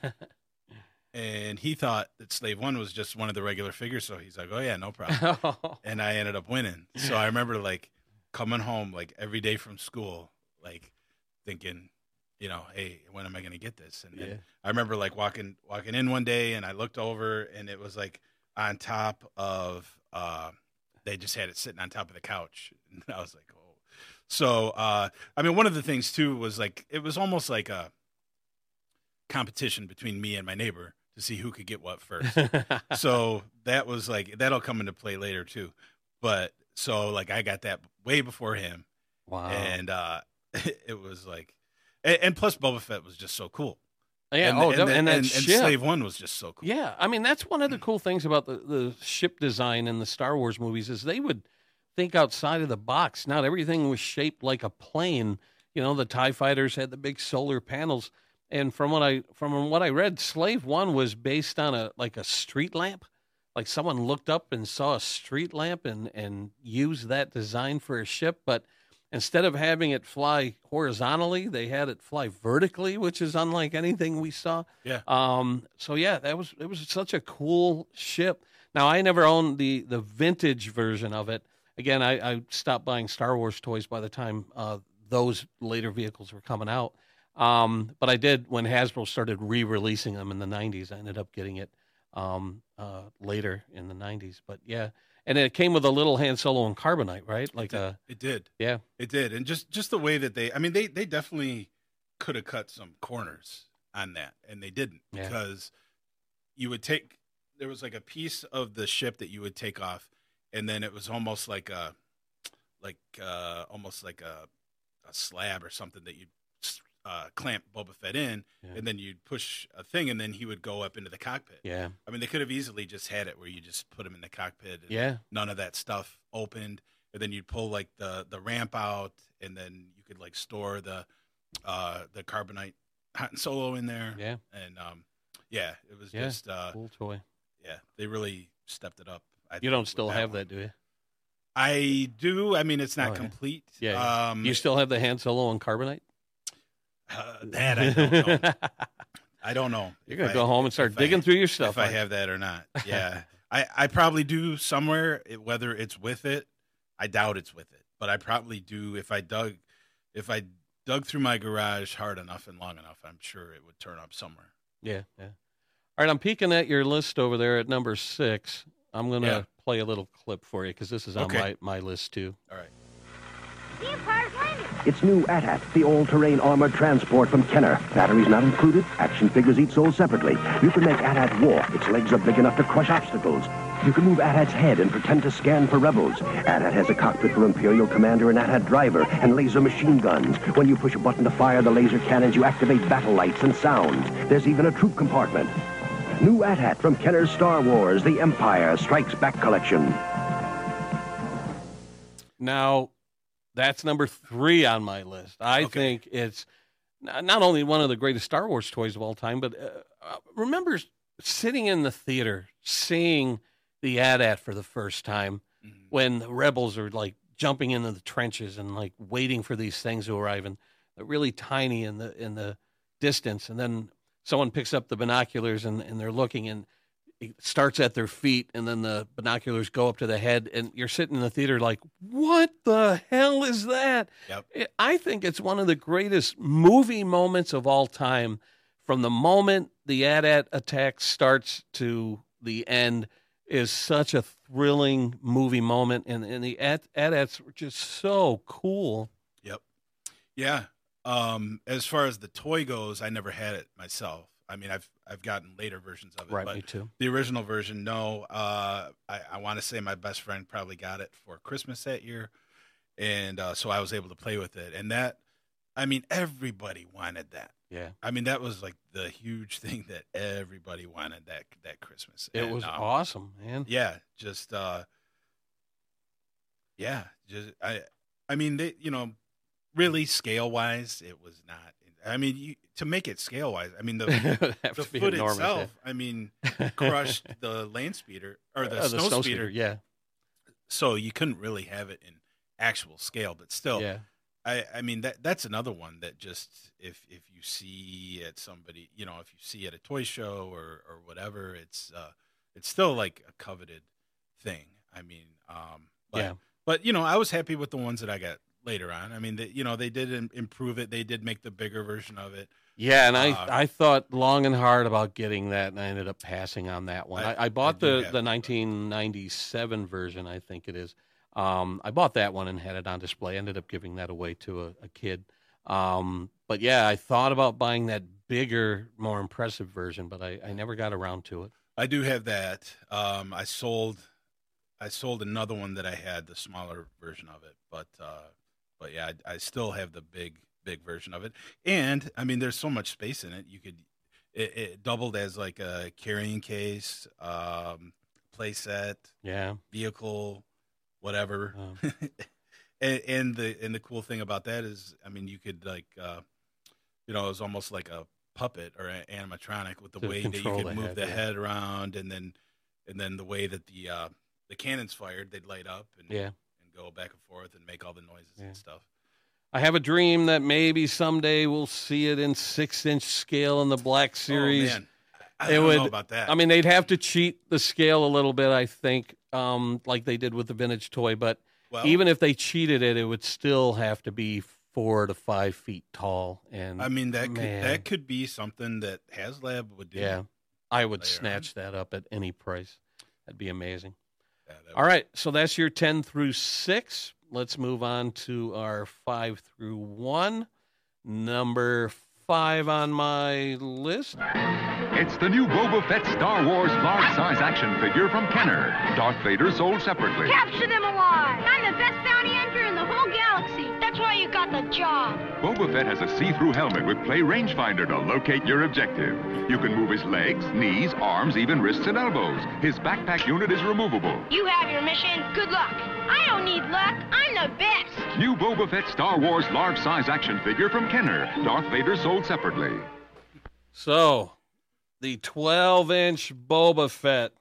and he thought that Slave One was just one of the regular figures. So he's like, "Oh yeah, no problem." and I ended up winning. So I remember like coming home like every day from school, like thinking, you know, hey, when am I going to get this? And Yeah. I remember like walking walking in one day, and I looked over, and it was like on top of. uh They just had it sitting on top of the couch, and I was like, "Oh." So uh I mean, one of the things too was like it was almost like a competition between me and my neighbor to see who could get what first so that was like that'll come into play later too but so like i got that way before him wow. and uh it was like and, and plus boba fett was just so cool yeah. and, oh, and, and and, ship. slave one was just so cool Yeah, I mean that's one of the cool things about the, the ship design in the Star Wars movies is they would think outside of the box. Not everything was shaped like a plane. You know, the Tie Fighters had the big solar panels, and from what I from what I read, Slave One was based on a like a street lamp. Like someone looked up and saw a street lamp and and used that design for a ship, but instead of having it fly horizontally, they had it fly vertically, which is unlike anything we saw. Yeah. Um. So yeah, that was it was such a cool ship. Now I never owned the the vintage version of it. Again, I, I stopped buying Star Wars toys by the time uh, those later vehicles were coming out. Um, but I did when Hasbro started re-releasing them in the '90s. I ended up getting it um, uh, later in the '90s. But yeah, and it came with a little Han Solo and carbonite, right? Like a it did yeah, it did and just just the way that they i mean they they definitely could have cut some corners on that and they didn't Yeah. because you would take there was like a piece of the ship that you would take off and then it was almost like a like uh almost like a a slab or something that you'd uh clamp Boba Fett in Yeah. and then you'd push a thing and then he would go up into the cockpit. yeah, I mean they could have easily just had it where you just put him in the cockpit and yeah, none of that stuff opened and then you'd pull like the the ramp out and then you could like store the uh the carbonite Han Solo in there yeah. and um yeah it was Yeah. just uh Cool toy. yeah they really stepped it up I You don't still have one. that, do you? i do i mean it's not Oh, complete Yeah, yeah. um You still have the Han Solo and carbonite? Uh, that i don't know i don't know You're gonna I- go home and start if I- digging through your stuff. if i have that or not yeah i i probably do somewhere whether it's with it i doubt it's with it but i probably do if i dug if i dug through my garage hard enough and long enough i'm sure it would turn up somewhere Yeah, yeah. All right, I'm peeking at your list over there at number six. I'm gonna Yeah. play a little clip for you because this is on Okay. my, my list too. all right The Empire's landed. It's new AT-AT, the all-terrain armored transport from Kenner. Batteries not included, action figures each sold separately. You can make AT-AT walk. Its legs are big enough to crush obstacles. You can move AT-AT's head and pretend to scan for rebels. AT-AT has a cockpit for Imperial Commander and AT-AT driver and laser machine guns. When you push a button to fire the laser cannons, you activate battle lights and sounds. There's even a troop compartment. New AT-AT from Kenner's Star Wars, The Empire Strikes Back Collection. Now, that's number three on my list. I Okay. think it's not only one of the greatest Star Wars toys of all time, but uh, uh, remember sitting in the theater seeing the AT-AT for the first time Mhm. when the rebels are like jumping into the trenches and like waiting for these things to arrive and they're really tiny in the in the distance and then someone picks up the binoculars and, and they're looking and it starts at their feet and then the binoculars go up to the head and you're sitting in the theater like what the hell is that Yep. I think it's one of the greatest movie moments of all time from the moment the AT-AT attack starts to the end is such a thrilling movie moment and, and the AT- AT-ATs were just so cool Yep. Yeah. Um, as far as the toy goes, I never had it myself. I mean, I've I've gotten later versions of it, right but me too the original version, no. Uh, I, I want to say my best friend probably got it for Christmas that year, and uh, so I was able to play with it. And that, I mean, everybody wanted that. yeah I mean, that was like the huge thing that everybody wanted that that Christmas. it And, was um, awesome man yeah just uh yeah just i i mean they you know really scale wise it was not i mean you, to make it scale wise i mean the the foot enormous, yeah. itself i mean crushed the land speeder or the, Uh, snow, speeder, yeah so you couldn't really have it in actual scale but still yeah I, I mean that that's another one that just if if you see at somebody you know if you see at a toy show or or whatever it's uh it's still like a coveted thing I mean um but, Yeah. but you know I was happy with the ones that I got later on I mean they, you know they did im- improve it they did make the bigger version of it Yeah, and I, Uh, I thought long and hard about getting that, and I ended up passing on that one. I, I- I, bought I the, the 1997 version, I think it is. Um, I bought that one and had it on display. Ended up giving that away to a, a kid. Um, but yeah, I thought about buying that bigger, more impressive version, but I, I never got around to it. I do have that um I sold I sold another one that I had the smaller version of it but uh but yeah I, I still have the big big version of it and I mean there's so much space in it you could it, it doubled as like a carrying case um play set Yeah. vehicle whatever Um, and, and the and the cool thing about that is I mean you could like uh you know it was almost like a puppet or an animatronic with the way that you could the move head, the yeah. head around and then and then the way that the uh the cannons fired they'd light up and yeah. Go back and forth and make all the noises Yeah. and stuff I have a dream that maybe someday we'll see it in six inch scale in the Black Series. oh. I It would- know about that I mean, they'd have to cheat the scale a little bit, I think, um, like they did with the vintage toy. But well even if they cheated it, it would still have to be four to five feet tall. And I mean that could that could be something that HasLab would do yeah, I would later snatch that up at any price. That'd be amazing. Yeah, that All right, so that's your ten through six. Let's move on to our five through one. Number five on my list. It's the new Boba Fett Star Wars large size action figure from Kenner. Darth Vader sold separately. Capture them alive. I'm the best bounty hunter in the whole galaxy. That's why you got the job. Boba Fett has a see through helmet with play rangefinder to locate your objective. You can move his legs, knees, arms, even wrists and elbows. His backpack unit is removable. You have your mission. Good luck. I don't need luck. I'm the best. New Boba Fett Star Wars large size action figure from Kenner. Darth Vader sold separately. So, the 12 inch Boba Fett,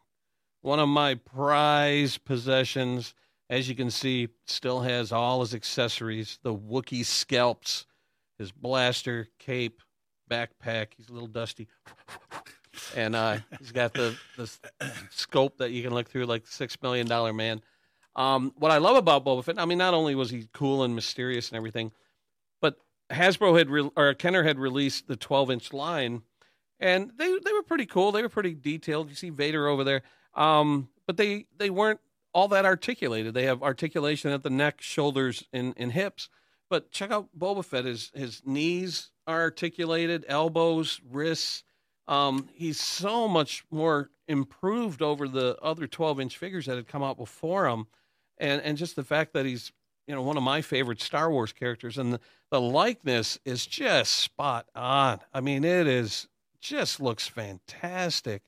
one of my prized possessions. As you can see, still has all his accessories the Wookiee scalps, his blaster, cape, backpack. He's a little dusty. And uh, he's got the, the scope that you can look through like $6 million man. Um, what I love about Boba Fett, I mean, not only was he cool and mysterious and everything, but Hasbro had re- or Kenner had released the 12 inch line, and they they were pretty cool. They were pretty detailed. You see Vader over there, um, but they they weren't all that articulated. They have articulation at the neck, shoulders, and, and hips. But check out Boba Fett. His his knees are articulated, elbows, wrists. Um, he's so much more improved over the other 12 inch figures that had come out before him, and and just the fact that he's you know one of my favorite Star Wars characters, and the, the likeness is just spot on. I mean, it is just looks fantastic.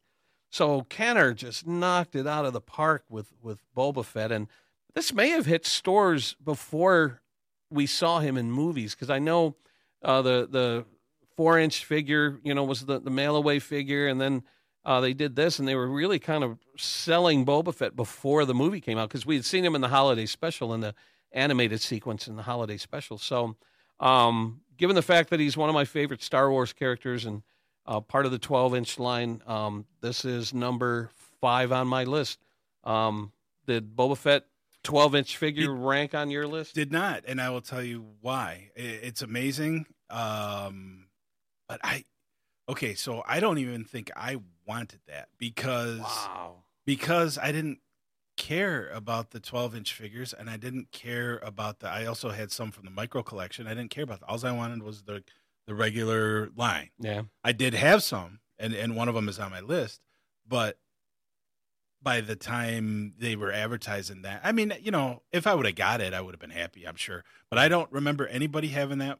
So Kenner just knocked it out of the park with with Boba Fett, and this may have hit stores before we saw him in movies because I know uh, the the four inch figure, you know, was the the mail away figure, and then uh, they did this, and they were really kind of selling Boba Fett before the movie came out because we had seen him in the holiday special in the animated sequence in the holiday special. So, um, given the fact that he's one of my favorite Star Wars characters and uh, part of the 12 inch line. Um, this is number five on my list. Um, did Boba Fett 12 inch figure rank on your list? Did not, and I will tell you why. It's amazing. Um, but I, okay, so I don't even think I wanted that because wow. because I didn't care about the 12 inch figures and I didn't care about the I also had some from the micro collection. I didn't care about the all I wanted was the the regular line. Yeah. I did have some, and, and one of them is on my list, but by the time they were advertising that, I mean, you know, if I would have got it, I would have been happy, I'm sure. But I don't remember anybody having that,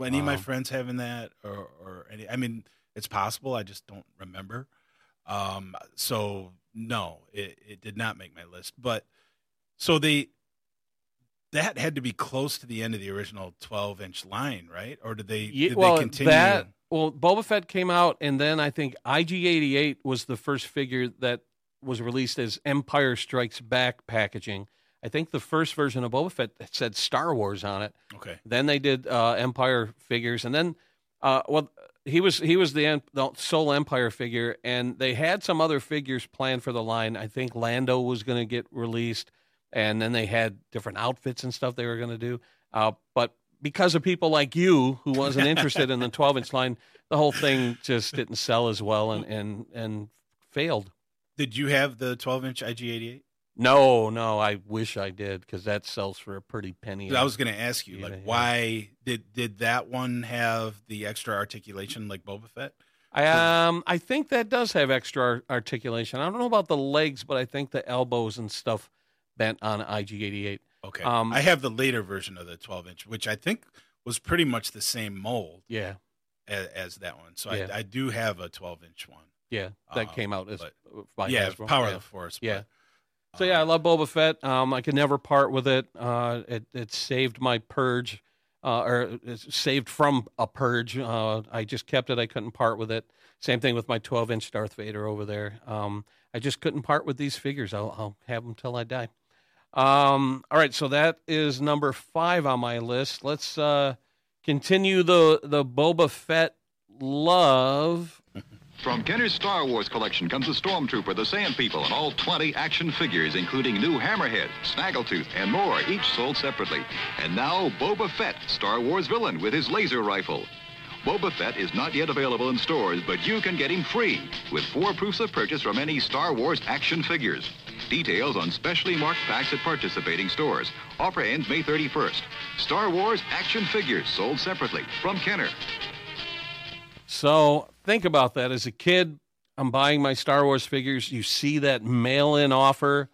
any wow. of my friends having that, or, or any, I mean, it's possible. I just don't remember. Um, so no, it, it did not make my list. But so they that had to be close to the end of the original 12 inch line, right? Or did they, did well, they continue? That, well, Boba Fett came out, and then I think IG 88 was the first figure that was released as Empire Strikes Back packaging. I think the first version of Boba Fett said Star Wars on it. Okay. Then they did uh, Empire figures, and then, uh, well, he was he was the, the sole Empire figure, and they had some other figures planned for the line. I think Lando was going to get released and then they had different outfits and stuff they were going to do. Uh, but because of people like you who wasn't interested in the 12 inch line, the whole thing just didn't sell as well and and and failed. Did you have the 12 inch IG88? No, no. I wish I did because that sells for a pretty penny. I was going to ask you, like, why did did that one have the extra articulation like Boba Fett? I um I think that does have extra articulation. I don't know about the legs, but I think the elbows and stuff bent on IG88. Okay. Um, I have the later version of the 12 inch, which I think was pretty much the same mold. Yeah. As, as that one. So yeah. I, I, do have a 12 inch one. Yeah. That um, came out as by yeah, Hasbro. Power yeah. of the Force. Yeah. But, so yeah, I love Boba Fett. Um, I could never part with it. Uh, it it saved my purge, uh, or saved from a purge. Uh, I just kept it. I couldn't part with it. Same thing with my 12 inch Darth Vader over there. Um, I just couldn't part with these figures. I'll, I'll have them till I die. Um, all right, so that is number five on my list. Let's uh, continue the the Boba Fett love. From Kenner's Star Wars collection comes the Stormtrooper, the Sand People, and all 20 action figures, including new Hammerhead, Snaggletooth, and more, each sold separately. And now, Boba Fett, Star Wars villain with his laser rifle. Boba Fett is not yet available in stores, but you can get him free with four proofs of purchase from any Star Wars action figures. Details on specially marked packs at participating stores. Offer ends May 31st. Star Wars action figures sold separately from Kenner. So think about that. As a kid, I'm buying my Star Wars figures. You see that mail-in offer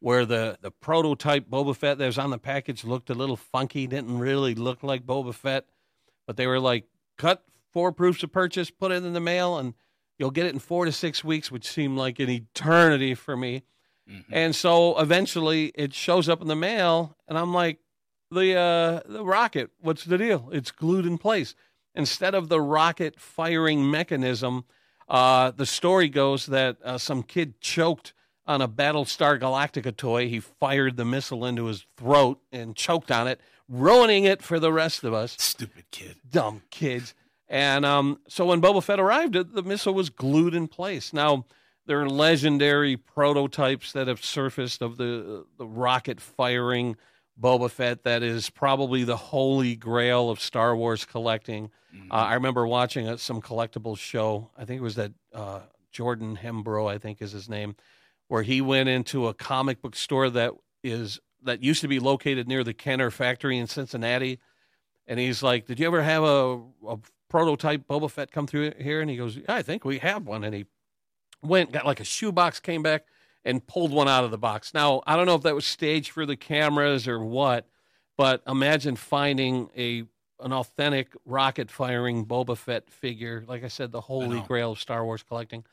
where the, the prototype Boba Fett that was on the package looked a little funky, didn't really look like Boba Fett, but they were like, cut four proofs of purchase, put it in the mail, and you'll get it in four to six weeks, which seemed like an eternity for me. Mm-hmm. And so eventually it shows up in the mail, and I'm like, the uh, the rocket, what's the deal? It's glued in place. Instead of the rocket firing mechanism, uh, the story goes that uh, some kid choked on a Battlestar Galactica toy. He fired the missile into his throat and choked on it, ruining it for the rest of us. Stupid kid. Dumb kids. And um, so when Boba Fett arrived, the missile was glued in place. Now, there are legendary prototypes that have surfaced of the the rocket firing Boba Fett that is probably the holy grail of Star Wars collecting. Mm-hmm. Uh, I remember watching a, some collectibles show. I think it was that uh, Jordan Hembrough, I think is his name, where he went into a comic book store that is that used to be located near the Kenner factory in Cincinnati, and he's like, "Did you ever have a, a prototype Boba Fett come through here?" And he goes, yeah, "I think we have one." And he went, got like a shoebox, came back, and pulled one out of the box. Now I don't know if that was staged for the cameras or what, but imagine finding a an authentic rocket firing Boba Fett figure. Like I said, the holy grail of Star Wars collecting.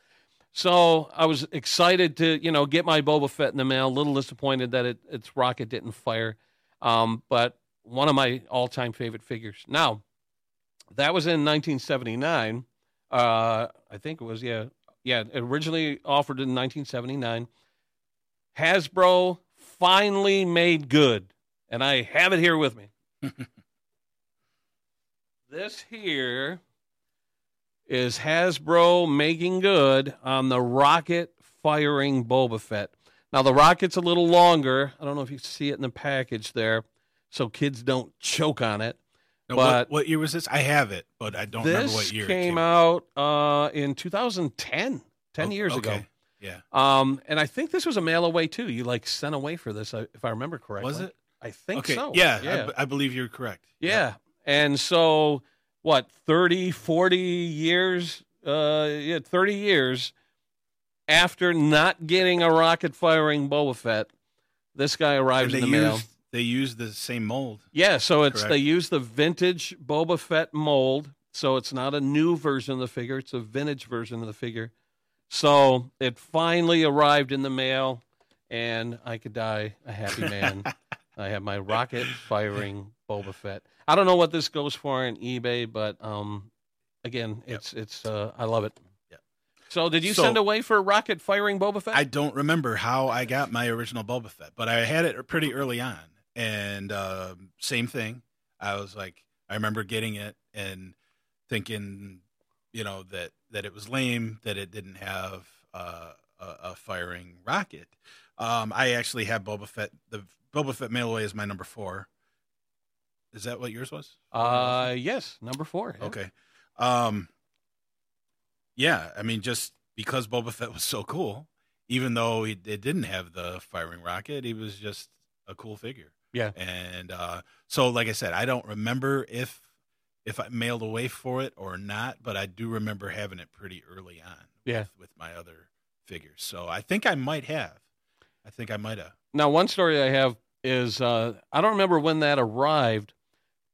So I was excited to, you know, get my Boba Fett in the mail. A little disappointed that it, its rocket didn't fire, um, but one of my all-time favorite figures. Now, that was in 1979. Uh, I think it was, yeah, yeah. Originally offered in 1979. Hasbro finally made good, and I have it here with me. this here is Hasbro making good on the rocket firing Boba Fett. Now the rocket's a little longer. I don't know if you see it in the package there, so kids don't choke on it. Now, but what, what year was this? I have it, but I don't remember what year. it came out uh, in 2010, 10 Oh, years ago. Yeah. Um, and I think this was a mail away too. You like sent away for this, uh, if I remember correctly. Was it? I think okay. so. Yeah, I yeah. b- I, believe you're correct. Yeah. And so, what, 30, 40 years? Uh, yeah, 30 years after not getting a rocket firing Boba Fett, this guy arrives in the mail. used they used the same mold. Yeah, so it's Correct. they use the vintage Boba Fett mold. So it's not a new version of the figure, it's a vintage version of the figure. So it finally arrived in the mail, and I could die a happy man. I have my rocket firing Boba Fett. I don't know what this goes for on eBay, but um, again, Yep. it's it's uh, I love it. Yep. So did you So- send away for a rocket firing Boba Fett? I don't remember how I got my original Boba Fett, but I had it pretty early on, and uh, same thing. I was like, I remember getting it and thinking, you know, that that it was lame that it didn't have uh, a, a firing rocket. Um, I actually have Boba Fett. The Boba Fett mail away is my number four. Is that what yours was? uh, yes, number four. yeah. Okay. Um Yeah, I mean just because Boba Fett was so cool, even though he, it didn't have the firing rocket, he was just a cool figure. Yeah. And uh so like I said, I don't remember if if I mailed away for it or not, but I do remember having it pretty early on Yeah. with, with my other figures. So I think I might have. I think I might have. Now, one story I have is uh, I don't remember when that arrived,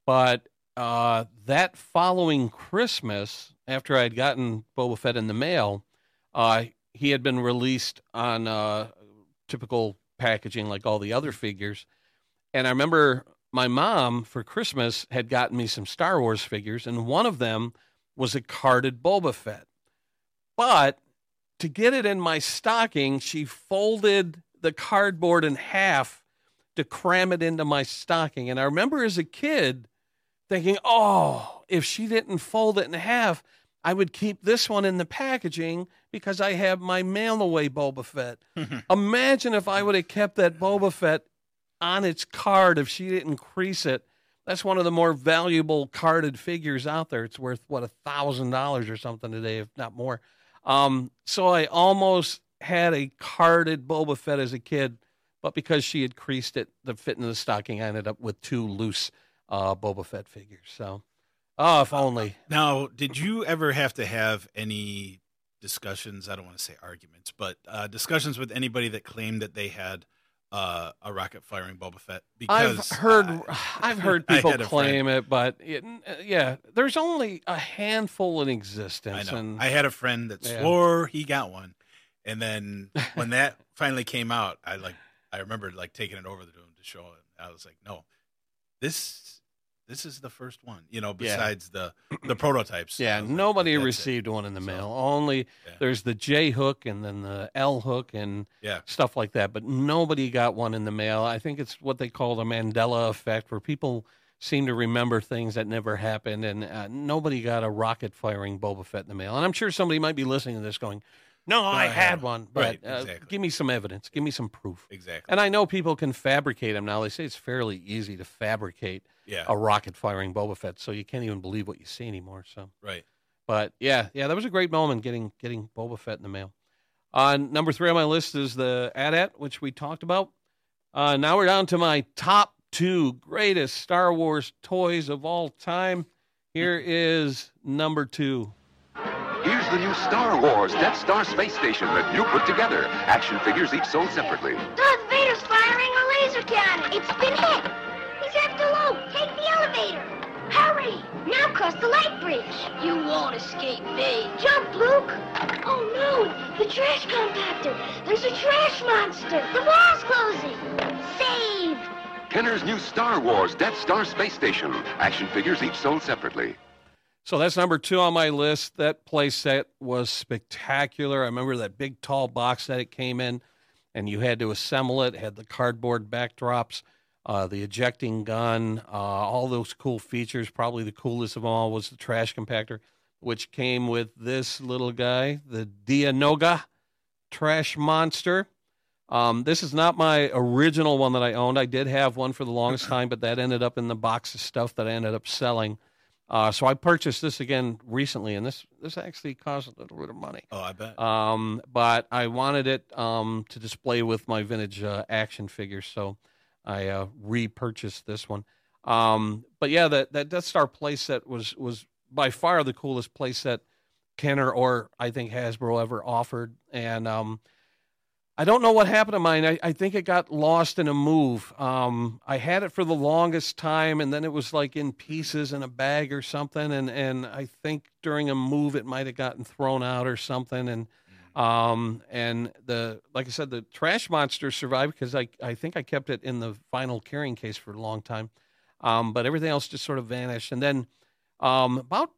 but uh, that following Christmas, after I had gotten Boba Fett in the mail, uh, he had been released on uh, typical packaging like all the other figures. And I remember my mom for Christmas had gotten me some Star Wars figures, and one of them was a carded Boba Fett. But to get it in my stocking, she folded the cardboard in half to cram it into my stocking. And I remember as a kid thinking, oh, if she didn't fold it in half, I would keep this one in the packaging because I have my mail away Boba Fett. Imagine if I would have kept that Boba Fett on its card if she didn't crease it. That's one of the more valuable carded figures out there. It's worth what a thousand dollars or something today, if not more. Um, so I almost had a carded Boba Fett as a kid, but because she had creased it, the fit in the stocking, I ended up with two loose uh, Boba Fett figures. So, oh, if only. Now, did you ever have to have any discussions? I don't want to say arguments, but uh, discussions with anybody that claimed that they had uh, a rocket firing Boba Fett? Because I've heard, I- I've heard people claim it, but it, yeah, there's only a handful in existence. I know. and I had a friend that Yeah. swore he got one, and then when that finally came out, I like I remember like taking it over to him to show him. I was like, no, this this is the first one. You know, Yeah. besides the the prototypes. yeah, like, nobody that's it. received one in the So, mail. Only yeah. there's the J hook and then the L hook and Yeah. stuff like that, but nobody got one in the mail. I think it's what they call the Mandela effect, where people seem to remember things that never happened, and uh, nobody got a rocket firing Boba Fett in the mail. And I'm sure somebody might be listening to this going, "No, I, I had haven't." one," but Right, uh, exactly. give me some evidence, give me some proof. Exactly. And I know people can fabricate them now. They say it's fairly easy to fabricate Yeah. a rocket firing Boba Fett, so you can't even believe what you see anymore. So, Right. but yeah, yeah, that was a great moment getting getting Boba Fett in the mail. Uh, number three on my list is the AT-AT, which we talked about. Uh, now we're down to my top two greatest Star Wars toys of all time. Here is number two. Here's the new Star Wars Death Star space station that you put together. Action figures each sold separately. Darth Vader's firing a laser cannon. It's been hit. Now cross the light bridge. You won't escape me. Jump, Luke. Oh, no. The trash compactor. There's a trash monster. The wall's closing. Save. Kenner's new Star Wars Death Star space station. Action figures each sold separately. So that's number two on my list. That play set was spectacular. I remember that big tall box that it came in, and you had to assemble it. it had the cardboard backdrops, uh, the ejecting gun, uh, all those cool features. Probably the coolest of all was the trash compactor, which came with this little guy, the Dianoga trash monster. Um, this is not my original one that I owned. I did have one for the longest time, but that ended up in the box of stuff that I ended up selling. Uh, so I purchased this again recently, and this this actually cost a little bit of money. Oh, I bet. Um, but I wanted it um, to display with my vintage uh, action figures, so I uh, repurchased this one. Um, but yeah, that that Death Star playset was was by far the coolest playset Kenner or I think Hasbro ever offered, and um, I don't know what happened to mine. I, I think it got lost in a move. Um, I had it for the longest time, and then it was like in pieces in a bag or something. And, and I think during a move, it might have gotten thrown out or something. And um, and the like I said, the trash monster survived because I I think I kept it in the vinyl carrying case for a long time. Um, but everything else just sort of vanished. And then um, about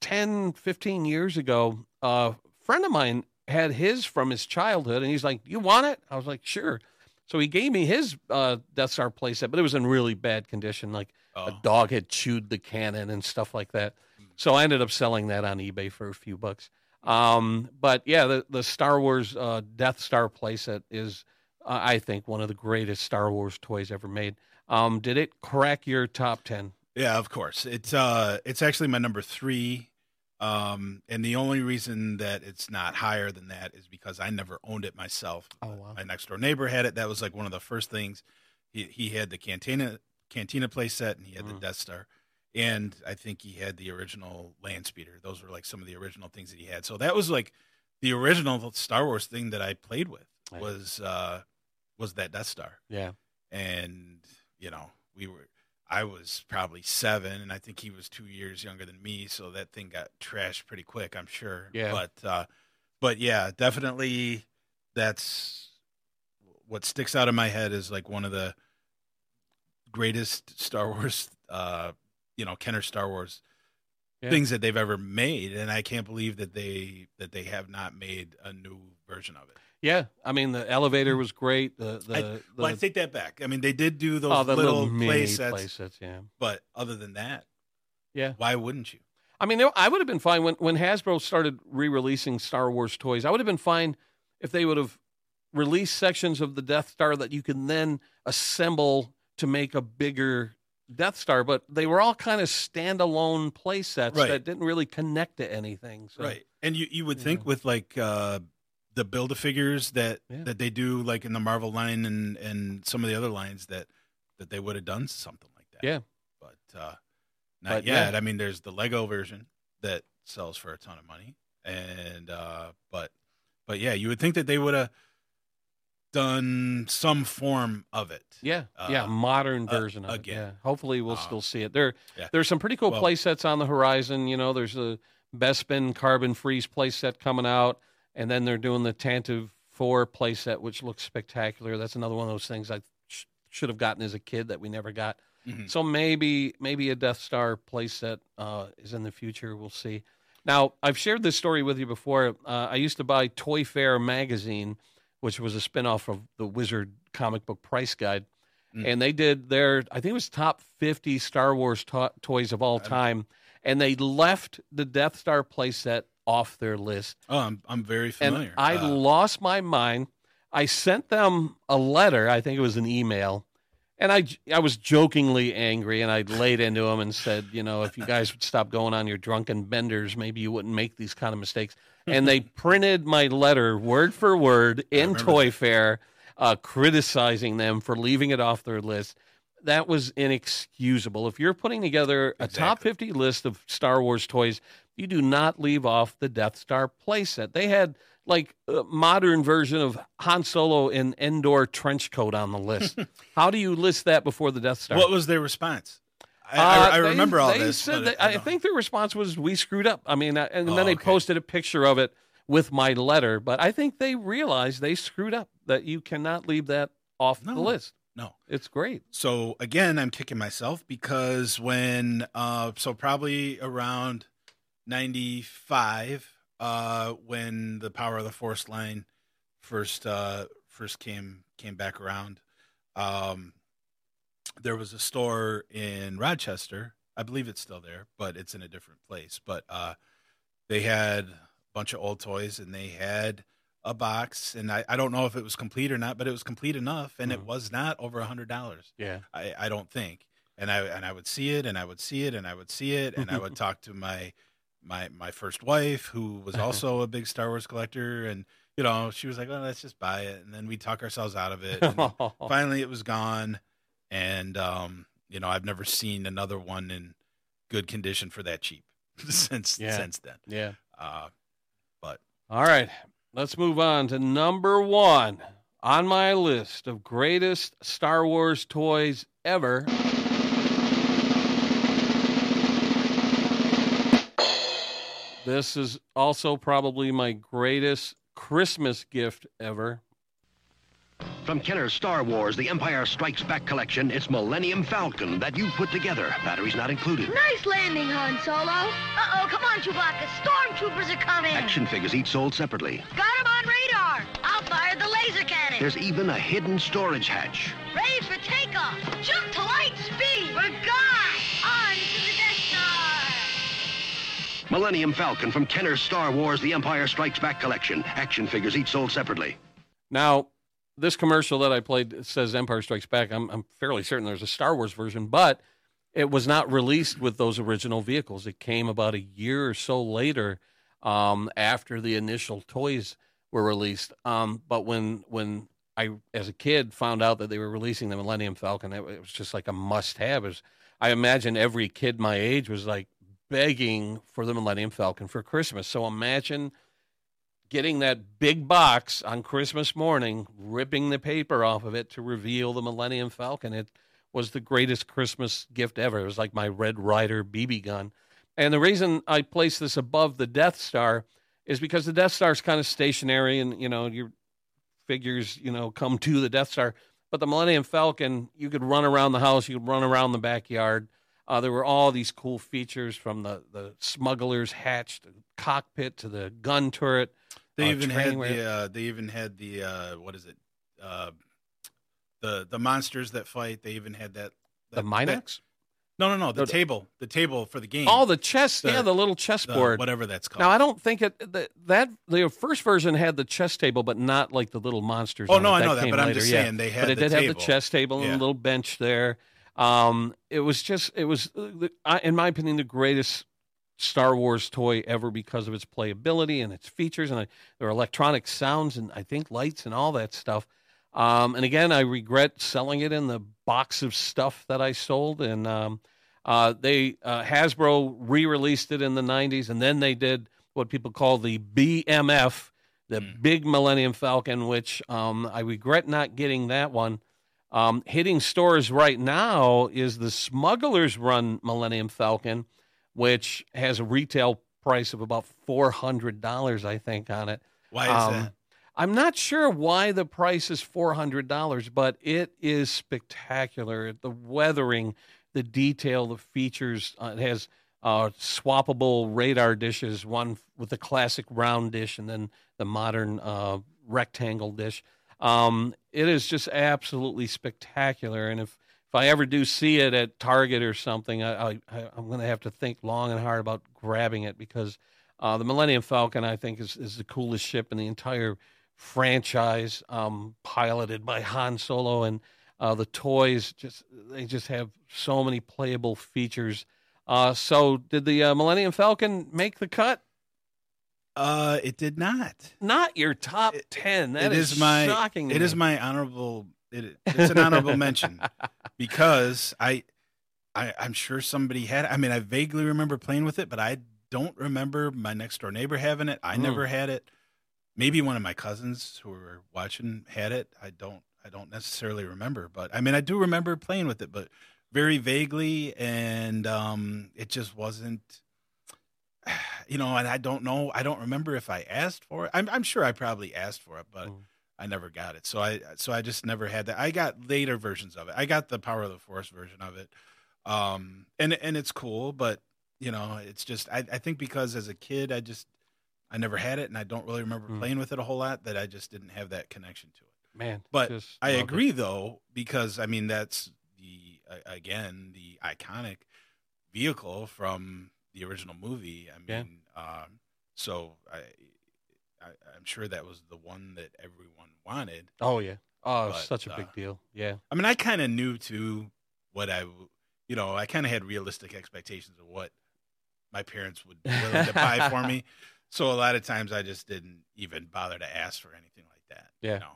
10, 15 years ago, a friend of mine had his from his childhood, and he's like, "You want it?" I was like, "Sure." So he gave me his uh, Death Star playset, but it was in really bad condition. Like a Oh. dog had chewed the cannon and stuff like that. So I ended up selling that on eBay for a few bucks. Um, but yeah, the the Star Wars uh, Death Star playset is, uh, I think, one of the greatest Star Wars toys ever made. Um, did it crack your top ten? Yeah, of course. It's uh it's actually my number three. Um and the only reason that it's not higher than that is because I never owned it myself. Oh, wow. My next door neighbor had it. That was like one of the first things. He he had the Cantina Cantina play set and he had Mm. the Death Star. And I think he had the original land speeder. Those were like some of the original things that he had. So that was like the original Star Wars thing that I played with Right. was uh was that Death Star Yeah, and you know we were i was probably seven and i think he was two years younger than me so that thing got trashed pretty quick i'm sure Yeah. but uh but yeah definitely that's what sticks out in my head is like one of the greatest star wars uh you know kenner star wars Yeah. things that they've ever made and i can't believe that they that they have not made a new version of it yeah. I mean, the elevator was great. The the, I, the well, I take that back. I mean, they did do those oh, little, mini play sets, playsets, Yeah, but other than that, yeah. why wouldn't you? I mean, I would have been fine when, when Hasbro started re-releasing Star Wars toys. I would have been fine if they would have released sections of the Death Star that you can then assemble to make a bigger Death Star. But they were all kind of standalone play sets Right. that didn't really connect to anything. So, Right. And you, you would think Yeah. with like uh, the build a figures that Yeah. that they do like in the Marvel line and and some of the other lines that that they would have done something like that. Yeah. But uh, not But, yeah. yet. I mean, there's the Lego version that sells for a ton of money, and uh, but but yeah, you would think that they would have done some form of it. Yeah, Uh, yeah, modern uh, version of again. it. Yeah. Hopefully, we'll Uh, still see it. There, yeah. there's some pretty cool Well- play sets on the horizon. You know, there's a Bespin Carbon Freeze play set coming out, and then they're doing the Tantive Four play set, which looks spectacular. That's another one of those things I sh- should have gotten as a kid that we never got. Mhm. So maybe, maybe a Death Star play set uh, is in the future. We'll see. Now, I've shared this story with you before. Uh, I used to buy ToyFare magazine, which was a spinoff of the Wizard comic book price guide. Mm. And they did their, I think it was top 50 Star Wars to- toys of all time. And they left the Death Star playset off their list. Oh, I'm I'm very familiar. And I Uh, lost my mind. I sent them a letter, I think it was an email, And I, I was jokingly angry, and I laid into him and said, you know, if you guys would stop going on your drunken benders, maybe you wouldn't make these kind of mistakes. And they printed my letter word for word in ToyFare, uh, criticizing them for leaving it off their list. That was inexcusable. If you're putting together a top 50 list of Star Wars toys, you do not leave off the Death Star playset. They had like a modern version of Han Solo in Endor trench coat on the list. How do you list that before the Death Star? What was their response? I, Uh, I, I they- remember all they this. Said that, I I think their response was, "We screwed up." I mean, uh, and Oh, then they okay. posted a picture of it with my letter. But I think they realized they screwed up. That you cannot leave that off the list. no. It's great. So again, I'm kicking myself because when uh so probably around 95 uh when the Power of the Force line first uh first came came back around um there was a store in Rochester. I believe it's still there, but it's in a different place. But uh they had a bunch of old toys and they had a box and I, I don't know if it was complete or not, but it was complete enough and it Mhm. was not over a hundred dollars. Yeah. I, I don't think. And I and I would see it and I would see it and I would see it and I would talk to my my my first wife who was also a big Star Wars collector and you know she was like oh let's just buy it and then we talk ourselves out of it and finally it was gone and um you know I've never seen another one in good condition for that cheap since Yeah. since then yeah. uh but All right. Let's move on to number one on my list of greatest Star Wars toys ever. This is also probably my greatest Christmas gift ever. From Kenner's Star Wars, The Empire Strikes Back collection, it's Millennium Falcon that you put together. Batteries not included. Nice landing, Han Solo. Uh-oh, come on, Chewbacca. Stormtroopers are coming. Action figures each sold separately. Got him on radar. I'll fire the laser cannon. There's even a hidden storage hatch. Ready for takeoff. Jump to light Millennium Falcon from Kenner's Star Wars, The Empire Strikes Back collection. Action figures each sold separately. Now, this commercial that I played says Empire Strikes Back. I'm, I'm fairly certain there's a Star Wars version, but it was not released with those original vehicles. It came about a year or so later um, after the initial toys were released. Um, but when when I, as a kid, found out that they were releasing the Millennium Falcon, it, it was just like a must-have. It was, I imagine every kid my age was like begging for the Millennium Falcon for Christmas. So imagine getting that big box on Christmas morning, ripping the paper off of it to reveal the Millennium Falcon. It was the greatest Christmas gift ever. It was like my Red Ryder BB gun. And the reason I place this above the Death Star is because the Death Star is kind of stationary and, you know, your figures, you know, come to the Death Star. But the Millennium Falcon, you could run around the house, you could run around the backyard. Uh, there were all these cool features from the, the smuggler's hatch, to the cockpit to the gun turret. They uh, even had the uh, they even had the uh, what is it uh, the the monsters that fight. They even had that, the that Minox. No, no, no. The the- table, the table for the game. All the chess, The- yeah, the little the- chessboard. whatever that's called. Now I don't think it that, that the first version had the chess table, but not like the little monsters. Oh, no, it. I know that, but I'm just yeah. saying they had But it the did have the chess table and a little bench there. Um, it was just, it was, uh, in my opinion, the greatest Star Wars toy ever because of its playability and its features, and I, there are electronic sounds and I think lights and all that stuff. Um, and again, I regret selling it in the box of stuff that I sold. And um, uh, they uh, Hasbro re-released it in the '90s, and then they did what people call the BMF, the Big Millennium Falcon, which um, I regret not getting that one. Um, hitting stores right now is the Smuggler's Run Millennium Falcon, which has a retail price of about four hundred dollars, I think, on it. Why is Um, that? I'm not sure why the price is four hundred dollars, but it is spectacular. The weathering, the detail, the features. Uh, it has uh, swappable radar dishes, one with the classic round dish, and then the modern uh, rectangle dish. Um, it is just absolutely spectacular. And if if I ever do see it at Target or something, I, I'm going to have to think long and hard about grabbing it because uh, the Millennium Falcon, I think, is is the coolest ship in the entire franchise, um, piloted by Han Solo. And Uh, the toys just they just have so many playable features. Uh, so did the uh, Millennium Falcon make the cut? Uh, it did not. Not your top It- ten. That it is, my shocking. It is my honorable. It, it's an honorable mention because I, I, I'm sure somebody had. I mean, I vaguely remember playing with it, but I don't remember my next door neighbor having it. I Hmm. never had it. Maybe one of my cousins who were watching had it. I don't. I don't necessarily remember, but I mean, I do remember playing with it, but very vaguely, and um, it just wasn't. You know, and I don't know. I don't remember if I asked for it. I'm, I'm sure I probably asked for it, but Mm. I never got it. So I so I just never had that. I got later versions of it. I got the Power of the Force version of it, um, and and it's cool. But you know, it's just I, I think because as a kid, I just I never had it, and I don't really remember Mm. playing with it a whole lot. That I just didn't have that connection to it. man. But I loved it. agree though, because I mean that's the uh, again the iconic vehicle from the original movie. I Yeah. mean, um, so I, I I'm sure that was the one that everyone wanted. Oh yeah. Oh, But, such a uh, big deal. Yeah. I mean, I kind of knew too what I, you know, I kind of had realistic expectations of what my parents would be willing to buy for me. So a lot of times I just didn't even bother to ask for anything like that. Yeah. You know?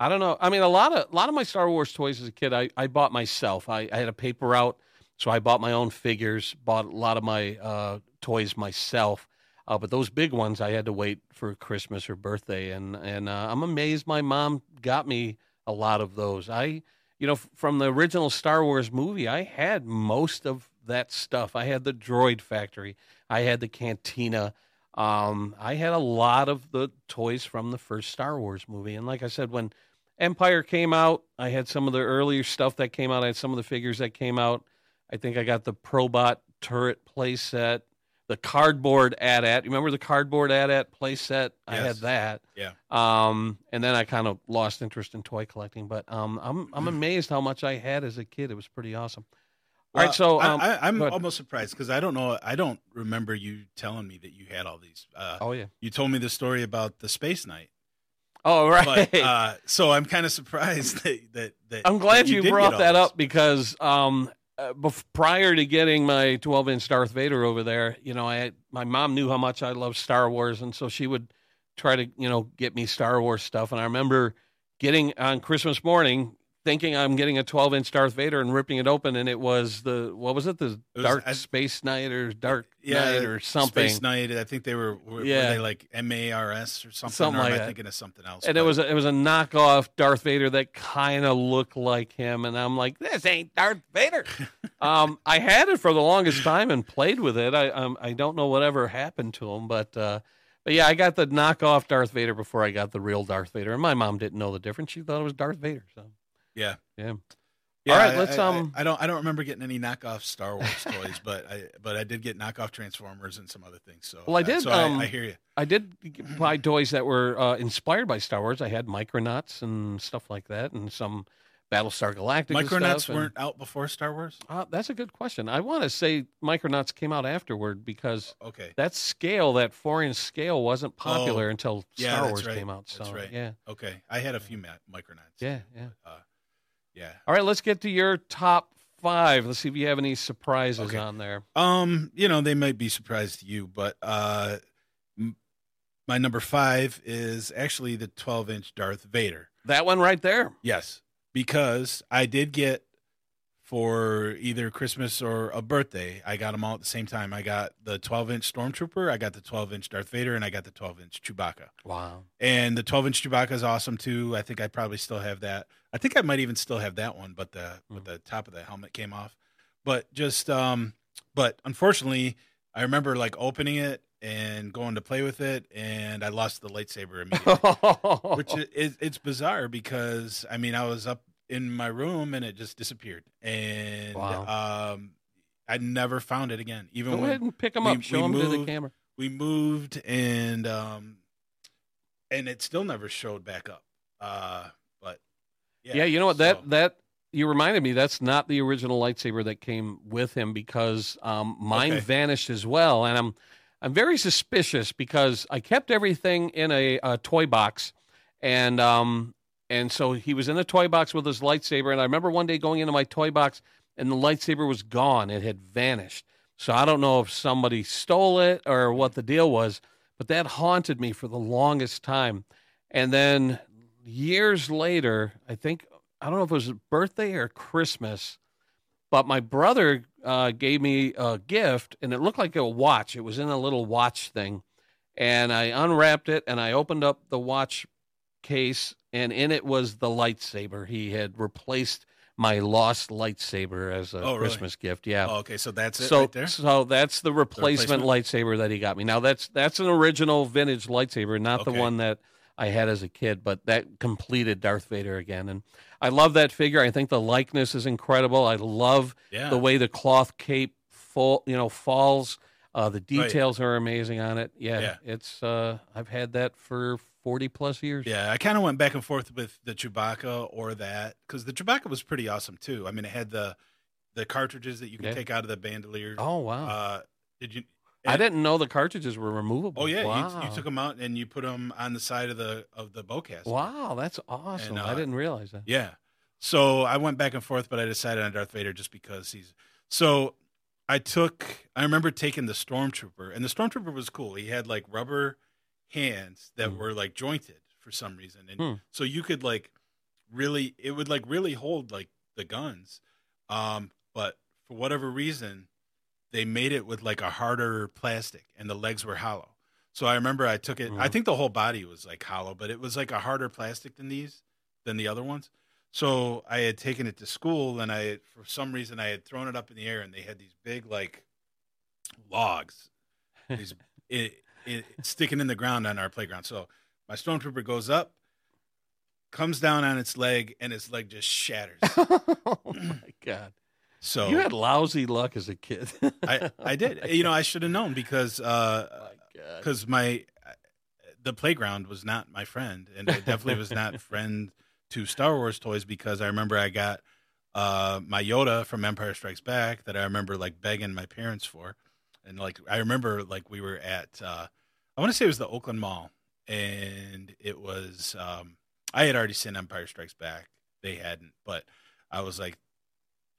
I don't know. I mean, a lot of a lot of my Star Wars toys as a kid, I, I bought myself. I, I had a paper route, so I bought my own figures. Bought a lot of my uh, toys myself. Uh, but those big ones, I had to wait for Christmas or birthday, and and uh, I'm amazed my mom got me a lot of those. I, you know, from the original Star Wars movie, I had most of that stuff. I had the Droid Factory. I had the Cantina. Um, I had a lot of the toys from the first Star Wars movie, and like I said, when Empire came out, I had some of the earlier stuff that came out. I had some of the figures that came out. I think I got the Probot turret playset, the cardboard AT-AT. You remember the cardboard AT-AT playset? I had that. Yeah. Um, and then I kind of lost interest in toy collecting, but um, I'm I'm amazed how much I had as a kid. It was pretty awesome. All right, so um, I, I'm almost surprised because I don't know. I don't remember you telling me that you had all these. Uh, oh yeah, You told me the story about the space night, oh right. but uh, so I'm kind of surprised that that, that I'm glad that you, brought that up because um, uh, prior to getting my 12 inch Darth Vader over there, you know, I my mom knew how much I love Star Wars, and so she would try to you know get me Star Wars stuff. And I remember getting on Christmas morning thinking I'm getting a 12 inch Darth Vader and ripping it open, and it was the what was it the was- Dark I- Space Night or Dark Yeah, Night or something. Space Night. I think they were. Were, Yeah. were they like M A R S or something? Something or like am I thinking of something else? and it was a, it was a knockoff Darth Vader that kind of looked like him, and I'm like, this ain't Darth Vader. um, I had it for the longest time and played with it. I um, I don't know whatever happened to him, but uh, but yeah, I got the knockoff Darth Vader before I got the real Darth Vader, and my mom didn't know the difference. She thought it was Darth Vader. So yeah. yeah, Yeah, All right, I- let's, um- I, I don't. I don't remember getting any knockoff Star Wars toys, but I. But I did get knockoff Transformers and some other things. So Well, I did, So I, um, I hear you. I did buy toys that were uh, inspired by Star Wars. I had Micronauts and stuff like that, and some Battlestar Galactica. Micronauts stuff, weren't out before Star Wars. Uh, that's a good question. I want to say Micronauts came out afterward because Okay. that scale, that four inch scale, wasn't popular until Oh, yeah, Star that's Wars right. came out. So That's right. yeah, Okay. I had a few Micronauts. yeah, yeah. Uh, yeah. All right, let's get to your top five. Let's see if you have any surprises Okay. on there. Um, you know, they might be surprised to you, but uh, m- my number five is actually the 12 inch Darth Vader. That one right there. Yes, because I did get for either Christmas or a birthday. I got them all at the same time. I got the 12 inch Stormtrooper, I got the 12 inch Darth Vader, and I got the 12 inch Chewbacca. Wow. And the 12 inch Chewbacca is awesome too. I think I probably still have that. I think I might even still have that one, but the but the top of the helmet came off. But just um, but unfortunately, I remember like opening it and going to play with it, and I lost the lightsaber immediately which is, is it's bizarre because I mean I was up in my room and it just disappeared and Wow. um I never found it again even Go when ahead and pick them we- up. Show them to the camera. we moved and um and it still never showed back up uh but yeah, Yeah, you know what? so- That that you reminded me. That's not the original lightsaber that came with him because um, mine Okay. vanished as well, and I'm I'm very suspicious because I kept everything in a, a toy box, and um And so he was in a toy box with his lightsaber. And I remember one day going into my toy box and the lightsaber was gone. It had vanished. So I don't know if somebody stole it or what the deal was, but that haunted me for the longest time. And then years later, I think, I don't know if it was a birthday or Christmas, but my brother uh, gave me a gift and it looked like a watch. It was in a little watch thing. And I unwrapped it and I opened up the watch case and in it was the lightsaber. He had replaced my lost lightsaber as a Oh, really? Christmas gift. Yeah. Oh, okay, so that's it so right there. so that's the replacement, replacement? lightsaber that he got me. Now that's that's an original vintage lightsaber, not the one that I had as a kid, but that completed Darth Vader again. And I love that figure. I think the likeness is incredible. I love Yeah. the way the cloth cape full, you know, falls. Uh, the details are amazing on it. Yeah, Yeah. it's. Uh, I've had that for forty plus years. Yeah, I kind of went back and forth with the Chewbacca or that because the Chewbacca was pretty awesome too. I mean, it had the the cartridges that you can Yeah. take out of the bandolier. Oh wow! Uh, did you? I didn't know the cartridges were removable. Oh yeah, wow. you, you took them out and you put them on the side of the of the bowcaster. Wow, that's awesome. And, I uh, didn't realize that. Yeah. So I went back and forth, but I decided on Darth Vader just because he's. So I took. I remember taking the stormtrooper, and the stormtrooper was cool. He had like rubber hands that Hmm. were like jointed for some reason, and Hmm. so you could like really, it would like really hold like the guns. Um, but for whatever reason, they made it with like a harder plastic, and the legs were hollow. So I remember I took it. I Mhm. think the whole body was like hollow, but it was like a harder plastic than these, than the other ones. So I had taken it to school, and I, for some reason, I had thrown it up in the air, and they had these big like logs, these it, it, sticking in the ground on our playground. So my stormtrooper goes up, comes down on its leg, and its leg just shatters. oh my god! So You had lousy luck as a kid. I, I did. You know, I should have known because uh, Oh my because my the playground was not my friend, and it definitely was not friend to Star Wars toys because I remember I got uh, my Yoda from Empire Strikes Back that I remember like begging my parents for, and like I remember like we were at uh, I want to say it was the Oakland Mall, and it was um, I had already seen Empire Strikes Back, they hadn't, but I was like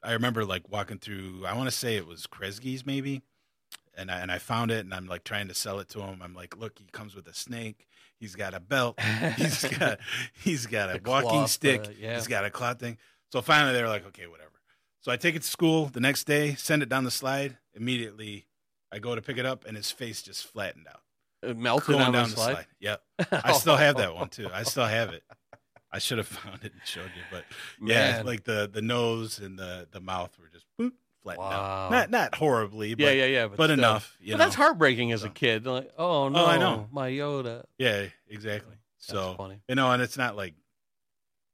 I remember like walking through I want to say it was Kresge's maybe. And I, and I found it and I'm like trying to sell it to him. I'm like, look, he comes with a snake. He's got a belt. He's got he's got a The walking cloth, stick. uh, yeah. He's got a cloth thing. So finally they're like, okay, whatever. So I take it to school the next day, send it down the slide. Immediately I go to pick it up and his face just flattened out. It melted Going down the slide. Yep. I still have that one too. I still have it. I should have found it and showed you, but yeah, Man. like the the nose and the the mouth were just boop, flattened Wow. out. Not not horribly, but yeah, yeah, yeah. But, but still. enough. You But know? that's heartbreaking as a kid. Like, oh no, I know. my Yoda. Yeah, exactly. That's So funny. you know, and it's not like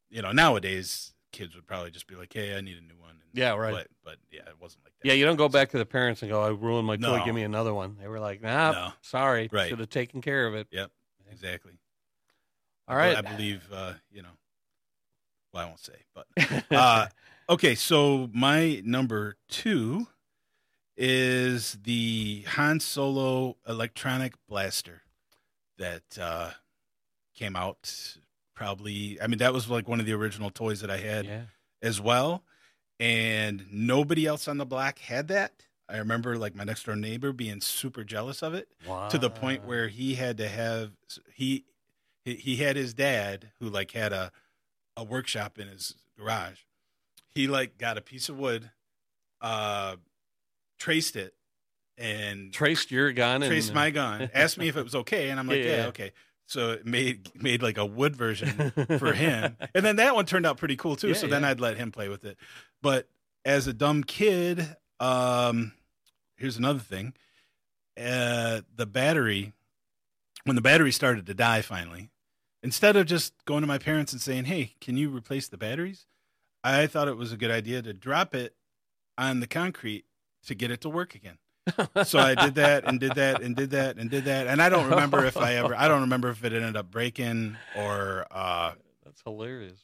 you know nowadays kids would probably just be like, "Hey, I need a new one." And, Yeah, right. But but yeah, it wasn't like that. Yeah, you don't go back to the parents and go, "I ruined my toy. No. Give me another one." They were like, "Nah, No. sorry. Right. Should have taken care of it." Yep, exactly. All right. I believe uh, you know. Well, I won't say, but uh, okay. So my number two is the Han Solo electronic blaster that uh, came out. Probably, I mean, that was like one of the original toys that I had yeah. as well. And nobody else on the block had that. I remember like my next door neighbor being super jealous of it Wow. to the point where he had to have he he he had his dad who like had a a workshop in his garage. He like got a piece of wood, uh, traced it, and traced your gun and traced my gun. Asked me if it was okay, and I'm like, Yeah, yeah, yeah. okay. So it made made like a wood version for him. And then that one turned out pretty cool too. Yeah, so then. I'd let him play with it. But as a dumb kid, um, here's another thing. Uh, the battery, when the battery started to die finally, instead of just going to my parents and saying, hey, can you replace the batteries? I thought it was a good idea to drop it on the concrete to get it to work again. so I did that and did that and did that and did that. And I don't remember if I ever, I don't remember if it ended up breaking or, uh, That's hilarious.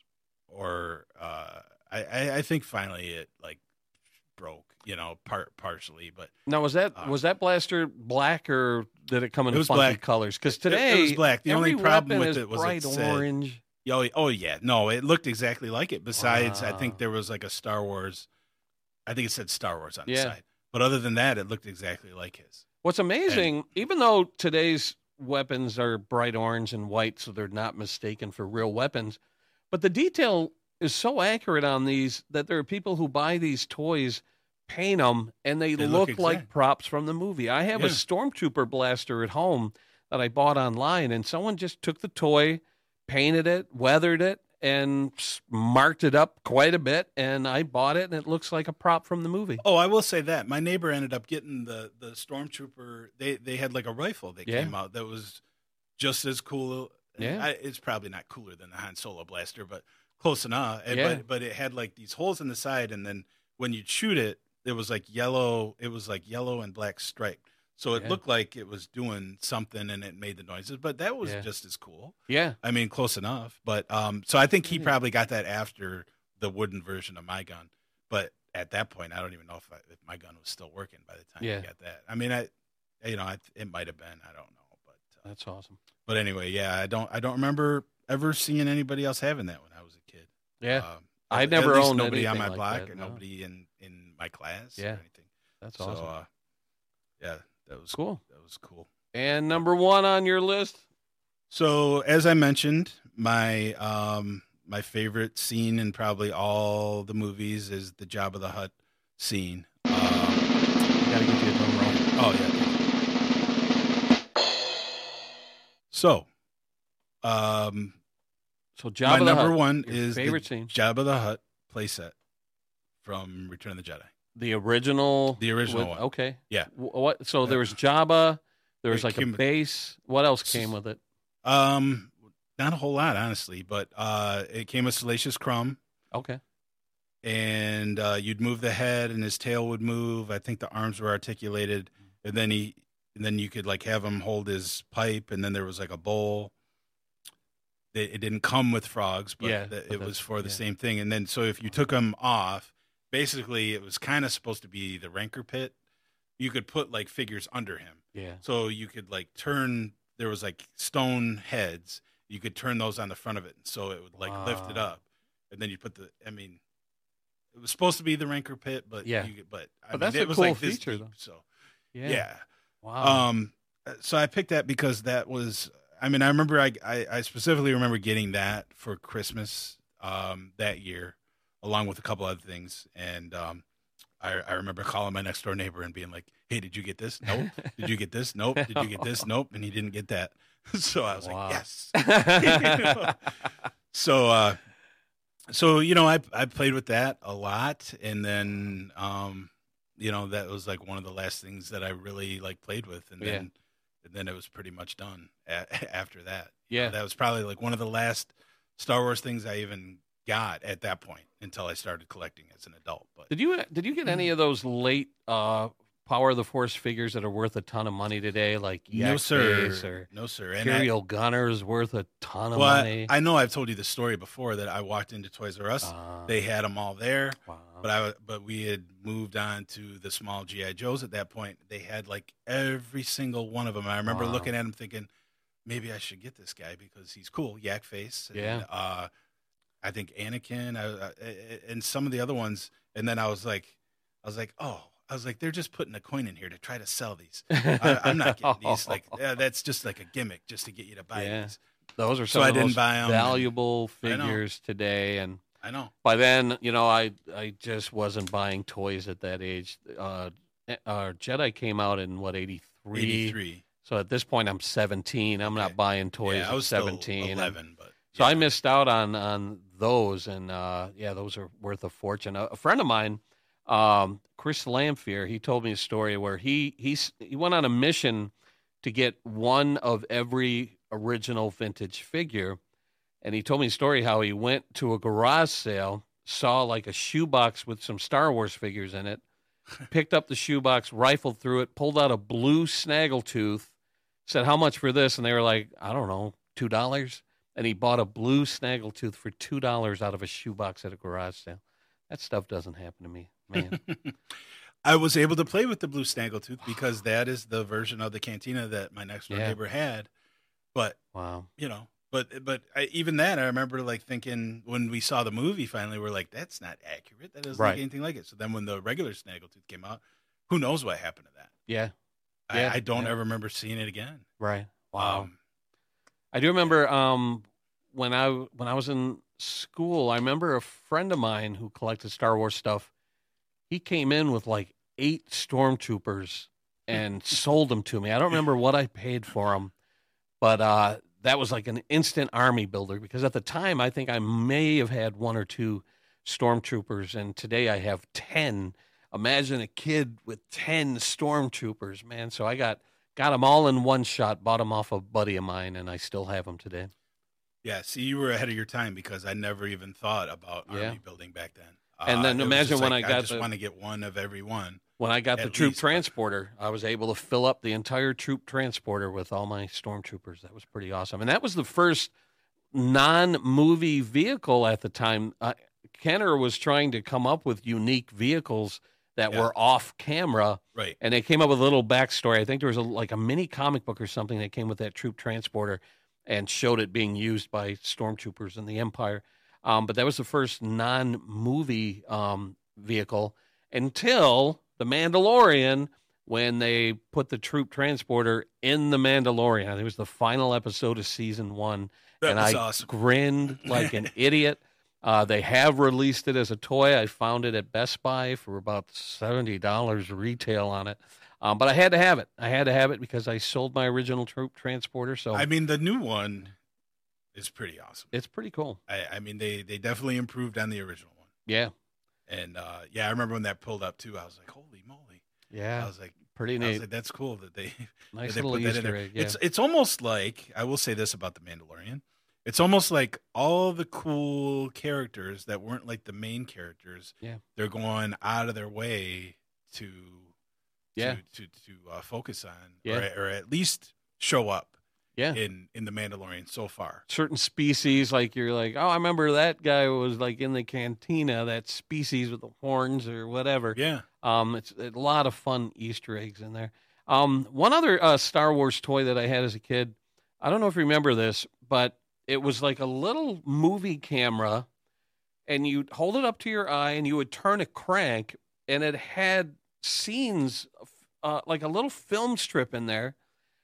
or uh, I, I, I think finally it like broke, you know, part partially, but Now was that Uh, was that blaster black or did it come in It funky black. colors? Because It- it was black. The only problem with it was it bright said- orange. Oh, oh yeah, no, it looked exactly like it. Besides, I think there was like a Star Wars. I think it said Star Wars on Yeah. the side, but other than that, it looked exactly like his. What's amazing, even though today's weapons are bright orange and white, so they're not mistaken for real weapons, but the detail is so accurate on these that there are people who buy these toys, paint them, and they, They look, look like props from the movie. I have a Stormtrooper blaster at home that I bought online, and someone just took the toy, painted it, weathered it, and marked it up quite a bit, and I bought it, and it looks like a prop from the movie. Oh, I will say that my neighbor ended up getting the the stormtrooper. They they had like a rifle that Yeah. came out that was just as cool. Yeah. I, it's probably not cooler than the Han Solo blaster, but close enough. And- Yeah. But but it had like these holes in the side, and then when you shoot it, it was like yellow. It was like yellow and black striped. So it Yeah. looked like it was doing something, and it made the noises. But that was Yeah. just as cool. Yeah. I mean, close enough. But um, so I think he Mhm. probably got that after the wooden version of my gun. But at that point, I don't even know if, I, if my gun was still working by the time Yeah. I got that. I mean, I, you know, I, it might have been. I don't know. But uh, That's awesome. but anyway, yeah, I don't I don't remember ever seeing anybody else having that when I was a kid. Yeah. Um, I never owned nobody on my like block that, and no. nobody in in my class. Yeah. or anything. That's so, awesome. uh, yeah, that was Cool. That was cool. And number one on your list? So as I mentioned, my um my favorite scene in probably all the movies is the Jabba the Hutt scene. Um, Gotta get you a drum roll. oh yeah. So, um, So my Jabba the number Hutt, one is favorite the scene. Jabba the Hutt playset from Return of the Jedi. The original. The original with- one. Okay. Yeah. What? So there was Jabba. There was It like a base. What else came with it? Um, not a whole lot, honestly, but uh, it came with Salacious Crumb. Okay. and uh, you'd move the head and his tail would move. I think the arms were articulated, and then he, and then you could like have him hold his pipe, and then there was like a bowl. It, it didn't come with frogs, but Yeah, it was for the yeah. same thing. And then so if you took him off, basically it was kind of supposed to be the rancor pit. You could put like figures under him, Yeah. so you could like turn. There was like stone heads. You could turn those on the front of it, so it would like lift it up, and then you put the. I mean, it was supposed to be the rancor pit, but Yeah. you, but I But mean, that's it a was cool like this feature, deep, though. So Yeah. yeah. Wow. Um. So I picked that because that was. I mean, I remember I I, I specifically remember getting that for Christmas um that year, along with a couple other things, and um. I, I remember calling my next door neighbor and being like, "Hey, did you get this? Nope. Did you get this? Nope. Did you get this? Nope." And he didn't get that. So I was Wow. like, "Yes." so uh so you know i i played with that a lot and then um you know that was like one of the last things that i really like played with and Yeah. then and then it was pretty much done a- after that yeah. that was probably like one of the last star wars things i even got at that point until i started collecting as an adult but Did you did you get any of those late uh, Power of the Force figures that are worth a ton of money today, like no Yak sir Base or no sir and I, Imperial Gunners worth a ton of well, I- money? I know i've told you the story before that i walked into toys r us Uh, they had them all there wow. but I but we had moved on to the small GI Joes at that point. They had like every single one of them. I remember Wow. looking at him thinking, maybe I should get this guy because he's cool, yak face. And, Yeah. Uh, I think Anakin I, I, and some of the other ones. And then I was like, I was like, oh, I was like, they're just putting a coin in here to try to sell these. I, I'm not getting these. Like yeah, that's just like a gimmick just to get you to buy Yeah. these. those are so some I of the didn't buy 'em and- valuable figures today, and I know. by then, you know, I I just wasn't buying toys at that age. Uh, uh, Jedi came out in what eighty three. 83. So at this point, I'm 17. I'm not buying toys yeah, I was 17. Still 11, but So I missed out on on those, and uh, yeah, those are worth a fortune. A, a friend of mine, um, Chris Lamphere, he told me a story where he he's, he went on a mission to get one of every original vintage figure, and he told me a story how he went to a garage sale, saw like a shoebox with some Star Wars figures in it, picked up the shoebox, rifled through it, pulled out a blue snaggletooth, said how much for this, and they were like, I don't know, two dollars and he bought a blue snaggletooth for two dollars out of a shoebox at a garage sale. That stuff doesn't happen to me, man. I was able to play with the blue snaggletooth because that is the version of the cantina that my next door Yeah. neighbor had. But wow. you know, But but I, even that, I remember like thinking when we saw the movie finally, we're like, that's not accurate. That doesn't Right. look anything like it. So then when the regular Snaggletooth came out, who knows what happened to that? Yeah. Yeah, I, I don't yeah. ever remember seeing it again. Right. Wow. Um, I do remember um, when I when I was in school. I remember a friend of mine who collected Star Wars stuff. He came in with like eight stormtroopers and sold them to me. I don't remember what I paid for them, but uh, that was like an instant army builder because at the time I think I may have had one or two stormtroopers, and today I have ten. Imagine a kid with ten stormtroopers, man. So I got got them all in one shot. Bought them off a buddy of mine, and I still have them today. yeah, see, you were ahead of your time because I never even thought about Yeah. army building back then. And then imagine when like, I got I just the- want to get one of every one. When I got the troop least, transporter, I was able to fill up the entire troop transporter with all my stormtroopers. That was pretty awesome. And that was the first non movie vehicle at the time. Uh, Kenner was trying to come up with unique vehicles that Yeah. were off camera. Right. And they came up with a little backstory. I think there was a, like a mini comic book or something that came with that troop transporter and showed it being used by stormtroopers in the Empire. Um, but that was the first non movie um, vehicle until The Mandalorian when they put the troop transporter in The Mandalorian. It was the final episode of season one. That and I awesome. grinned like an idiot. Uh, they have released it as a toy. I found it at Best Buy for about seventy dollars retail on it, um, but I had to have it. I had to have it because I sold my original troop transporter. So I mean, the new one is pretty awesome. it's pretty cool. I, I mean, they they definitely improved on the original one. Yeah, And uh, yeah, I remember when that pulled up too. I was like, holy moly! yeah, I was like, pretty I was neat. like, that's cool that they nice that they little put that in Easter there. egg. Yeah. It's it's almost like I will say this about the Mandalorian. It's almost like all the cool characters that weren't like the main characters. Yeah. they're going out of their way to Yeah. to to, to uh, focus on Yeah. or, or at least show up yeah. in in the Mandalorian so far. certain species like you're like oh i remember that guy was like in the cantina that species with the horns or whatever Yeah, um it's a lot of fun easter eggs in there um one other uh, star wars toy that i had as a kid i don't know if you remember this but it was like a little movie camera and you'd hold it up to your eye and you would turn a crank and it had scenes uh, like a little film strip in there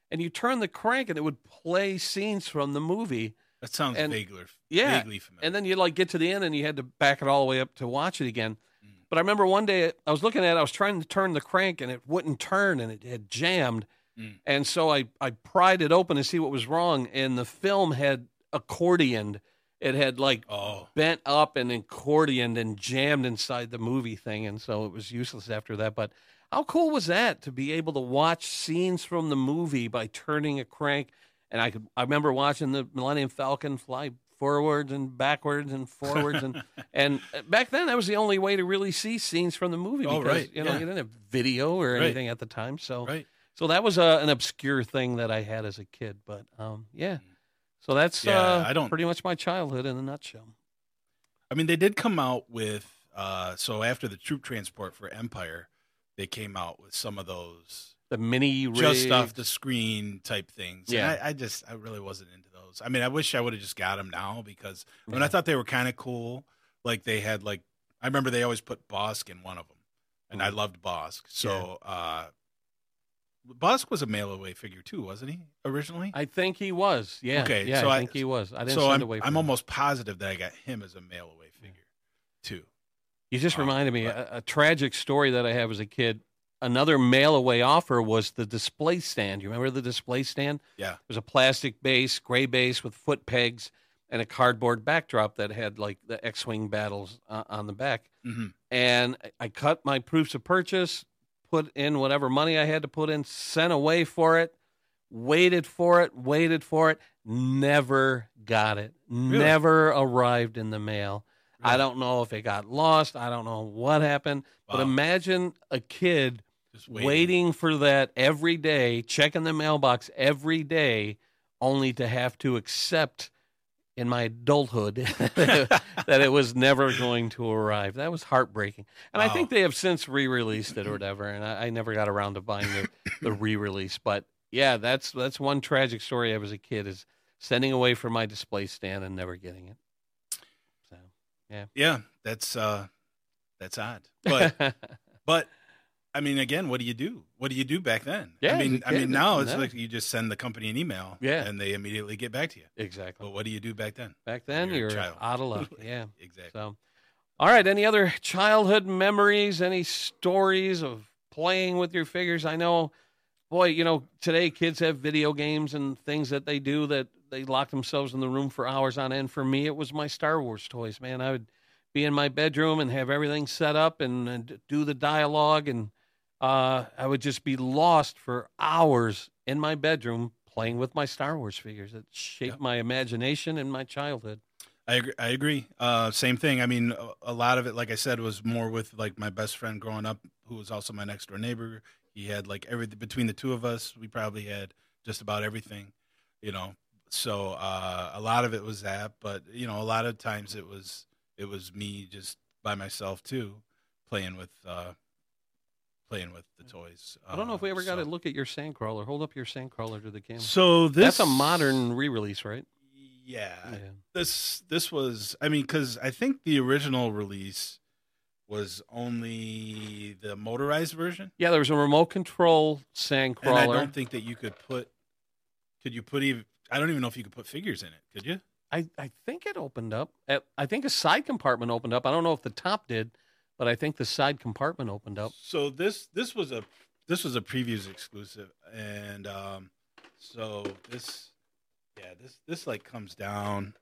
and you turn the crank and it would play scenes from the movie that sounds And- vaguely yeah, vaguely familiar. and then you like get to the end and you had to back it all the way up to watch it again. Mm. But I remember one day I was looking at it, I was trying to turn the crank and it wouldn't turn and it had jammed. Mm. And so I, I pried it open to see what was wrong. And the film had accordioned. It had like oh, bent up and accordioned and jammed inside the movie thing. And so it was useless after that. But how cool was that to be able to watch scenes from the movie by turning a crank? And I could, I remember watching the Millennium Falcon fly forwards and backwards and forwards and and back then that was the only way to really see scenes from the movie Oh, because right, you know yeah. you didn't have video or Right. anything at the time so right. so that was a, an obscure thing that I had as a kid but um yeah so that's Yeah, uh, I don't- pretty much my childhood in a nutshell I mean, they did come out with uh, so after the troop transport for Empire, they came out with some of those the mini just off the screen type things. Yeah. I, I just I really wasn't into those. I mean, I wish I would have just got them now because I mean, I thought they were kind of cool. Like they had like I remember they always put Bossk in one of them, and I Mhm. loved Bossk. So uh, Bossk was a mail away figure too, wasn't he originally? I think he was yeah Okay, yeah so I I- think he was I didn't so send I'm, away I'm him. almost positive that I got him as a mail away figure too. You just Um, reminded me but- a, a tragic story that I have as a kid. Another mail away offer was the display stand. You remember the display stand? Yeah. It was a plastic base, gray base with foot pegs and a cardboard backdrop that had like the X-wing battles uh, on the back. hmm And I cut my proofs of purchase, put in whatever money I had to put in, sent away for it, waited for it, waited for it, never got it, never arrived in the mail. I don't know if it got lost. I don't know what happened. But imagine a kid Just waiting. for that every day, checking the mailbox every day, only to have to accept in my adulthood that it was never going to arrive. That was heartbreaking. And I think they have since re released it or whatever. And I, I never got around to buying the, the re release. But yeah, that's that's one tragic story I was a kid is sending away from my display stand and never getting it. So yeah. Yeah, that's uh, that's odd. But but I mean, again, what do you do? What do you do back then? Yeah, I mean, I mean, now it's like you just send the company an email, Yeah. and they immediately get back to you. exactly. But what do you do back then? Back then, You're you're out of luck. Yeah. Exactly. So, all right. Any other childhood memories? Any stories of playing with your figures? I know, boy, you know, today kids have video games and things that they do that they lock themselves in the room for hours on end. For me, it was my Star Wars toys, man. I would be in my bedroom and have everything set up and, and do the dialogue, and uh, I would just be lost for hours in my bedroom playing with my Star Wars figures. It shaped Yep. my imagination and my childhood. I agree. I agree. Uh, same thing. I mean, a, a lot of it, like I said, was more with like my best friend growing up, who was also my next door neighbor. He had like everything between the two of us. We probably had just about everything, you know. So uh, a lot of it was that, but you know, a lot of times it was it was me just by myself too, playing with uh, playing with the toys. I don't know if we Um, ever got to look at your sandcrawler. Hold up your sandcrawler to the camera. So this That's a modern re-release, right? Yeah, Yeah. this this was i mean because i think the original release was only the motorized version Yeah, there was a remote control and i don't think that you could put could you put even i don't even know if you could put figures in it could you I, I think it opened up. I think a side compartment opened up. I don't know if the top did, but I think the side compartment opened up. so this this was a this was a previews exclusive and um so this yeah this this like comes down.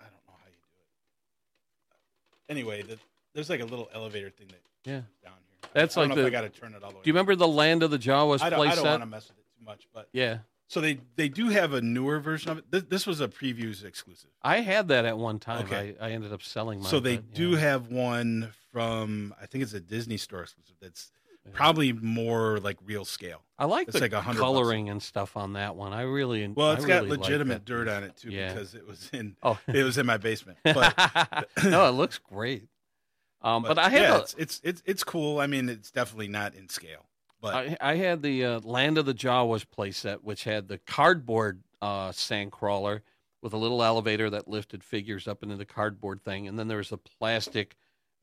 I don't know how you do it. Anyway the, there's like a little elevator thing that Yeah. comes down here. That's I don't like if the- i gotta turn it all the way Do you remember the Land of the Jawas I don't, I don't want to mess with it too much, but Yeah, so they they do have a newer version of it. This, this was a previews exclusive. I had that at one time. Okay. I, I ended up selling mine. so they but, do have one from I think it's a Disney store exclusive. That's Yeah. probably more like real scale. I like it's the like hundred bucks. coloring and stuff on that one. I really Well, I it's got really legitimate dirt on it too Yeah. because it was in Oh, it was in my basement. But no, it looks great. Um, but, I have yeah, a- it's, it's it's it's cool. I mean, it's definitely not in scale, but I, I had the uh, Land of the Jawas playset, which had the cardboard uh, sandcrawler with a little elevator that lifted figures up into the cardboard thing, and then there was a plastic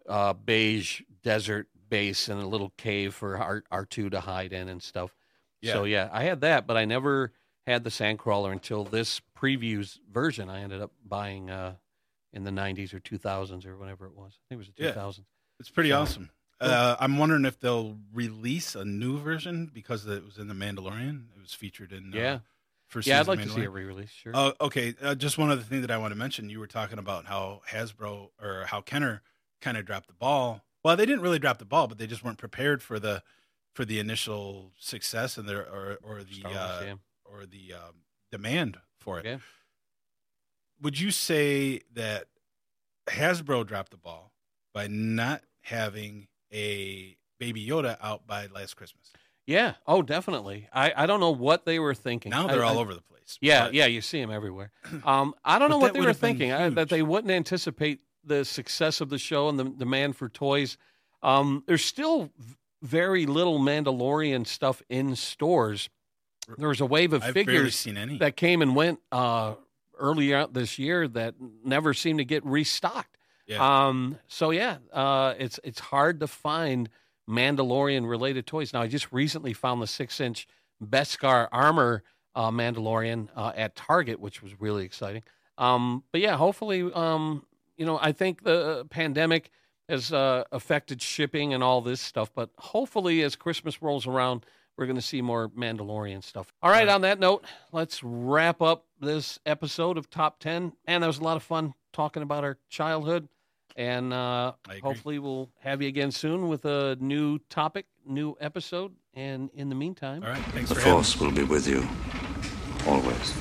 uh, beige desert base and a little cave for R R two to hide in and stuff. So yeah, I had that, but I never had the sandcrawler until this previews version. I ended up buying uh, in the '90s or 2000s or whatever it was. I think it was the 2000s. Yeah. 2000s. It's pretty So- awesome. Uh, I'm wondering if they'll release a new version because it was in the Mandalorian. It was featured in uh, Yeah, first yeah, I'd like to see a re-release. Sure. Uh, okay, uh, just one other thing that I want to mention. You were talking about how Hasbro or how Kenner kind of dropped the ball. Well, they didn't really drop the ball, but they just weren't prepared for the for the initial success and their or or the Wars, uh, yeah. or the um, demand for it. Yeah. Would you say that Hasbro dropped the ball by not having a Baby Yoda out by last Christmas? Yeah. Oh, definitely. I, I don't know what they were thinking. Now they're I- all I- over the place. Yeah, but- yeah. You see them everywhere. Um, I don't know what they were thinking. I, that they wouldn't anticipate the success of the show and the demand for toys. Um, there's still very little Mandalorian stuff in stores. There was a wave of I've figures that came and went uh, earlier this year that never seemed to get restocked. Yeah. Um, so yeah, uh, it's it's hard to find Mandalorian related toys. Now I just recently found the six inch Beskar armor uh, Mandalorian uh, at Target, which was really exciting. Um, but yeah, hopefully, um, you know, I think the pandemic has uh, affected shipping and all this stuff. But hopefully, as Christmas rolls around, we're going to see more Mandalorian stuff. All right, on that note, let's wrap up this episode of Top 10. And that was a lot of fun talking about our childhood. And uh, hopefully, we'll have you again soon with a new topic, new episode. And in the meantime, All right. Thanks The for having. Force will be with you. Always.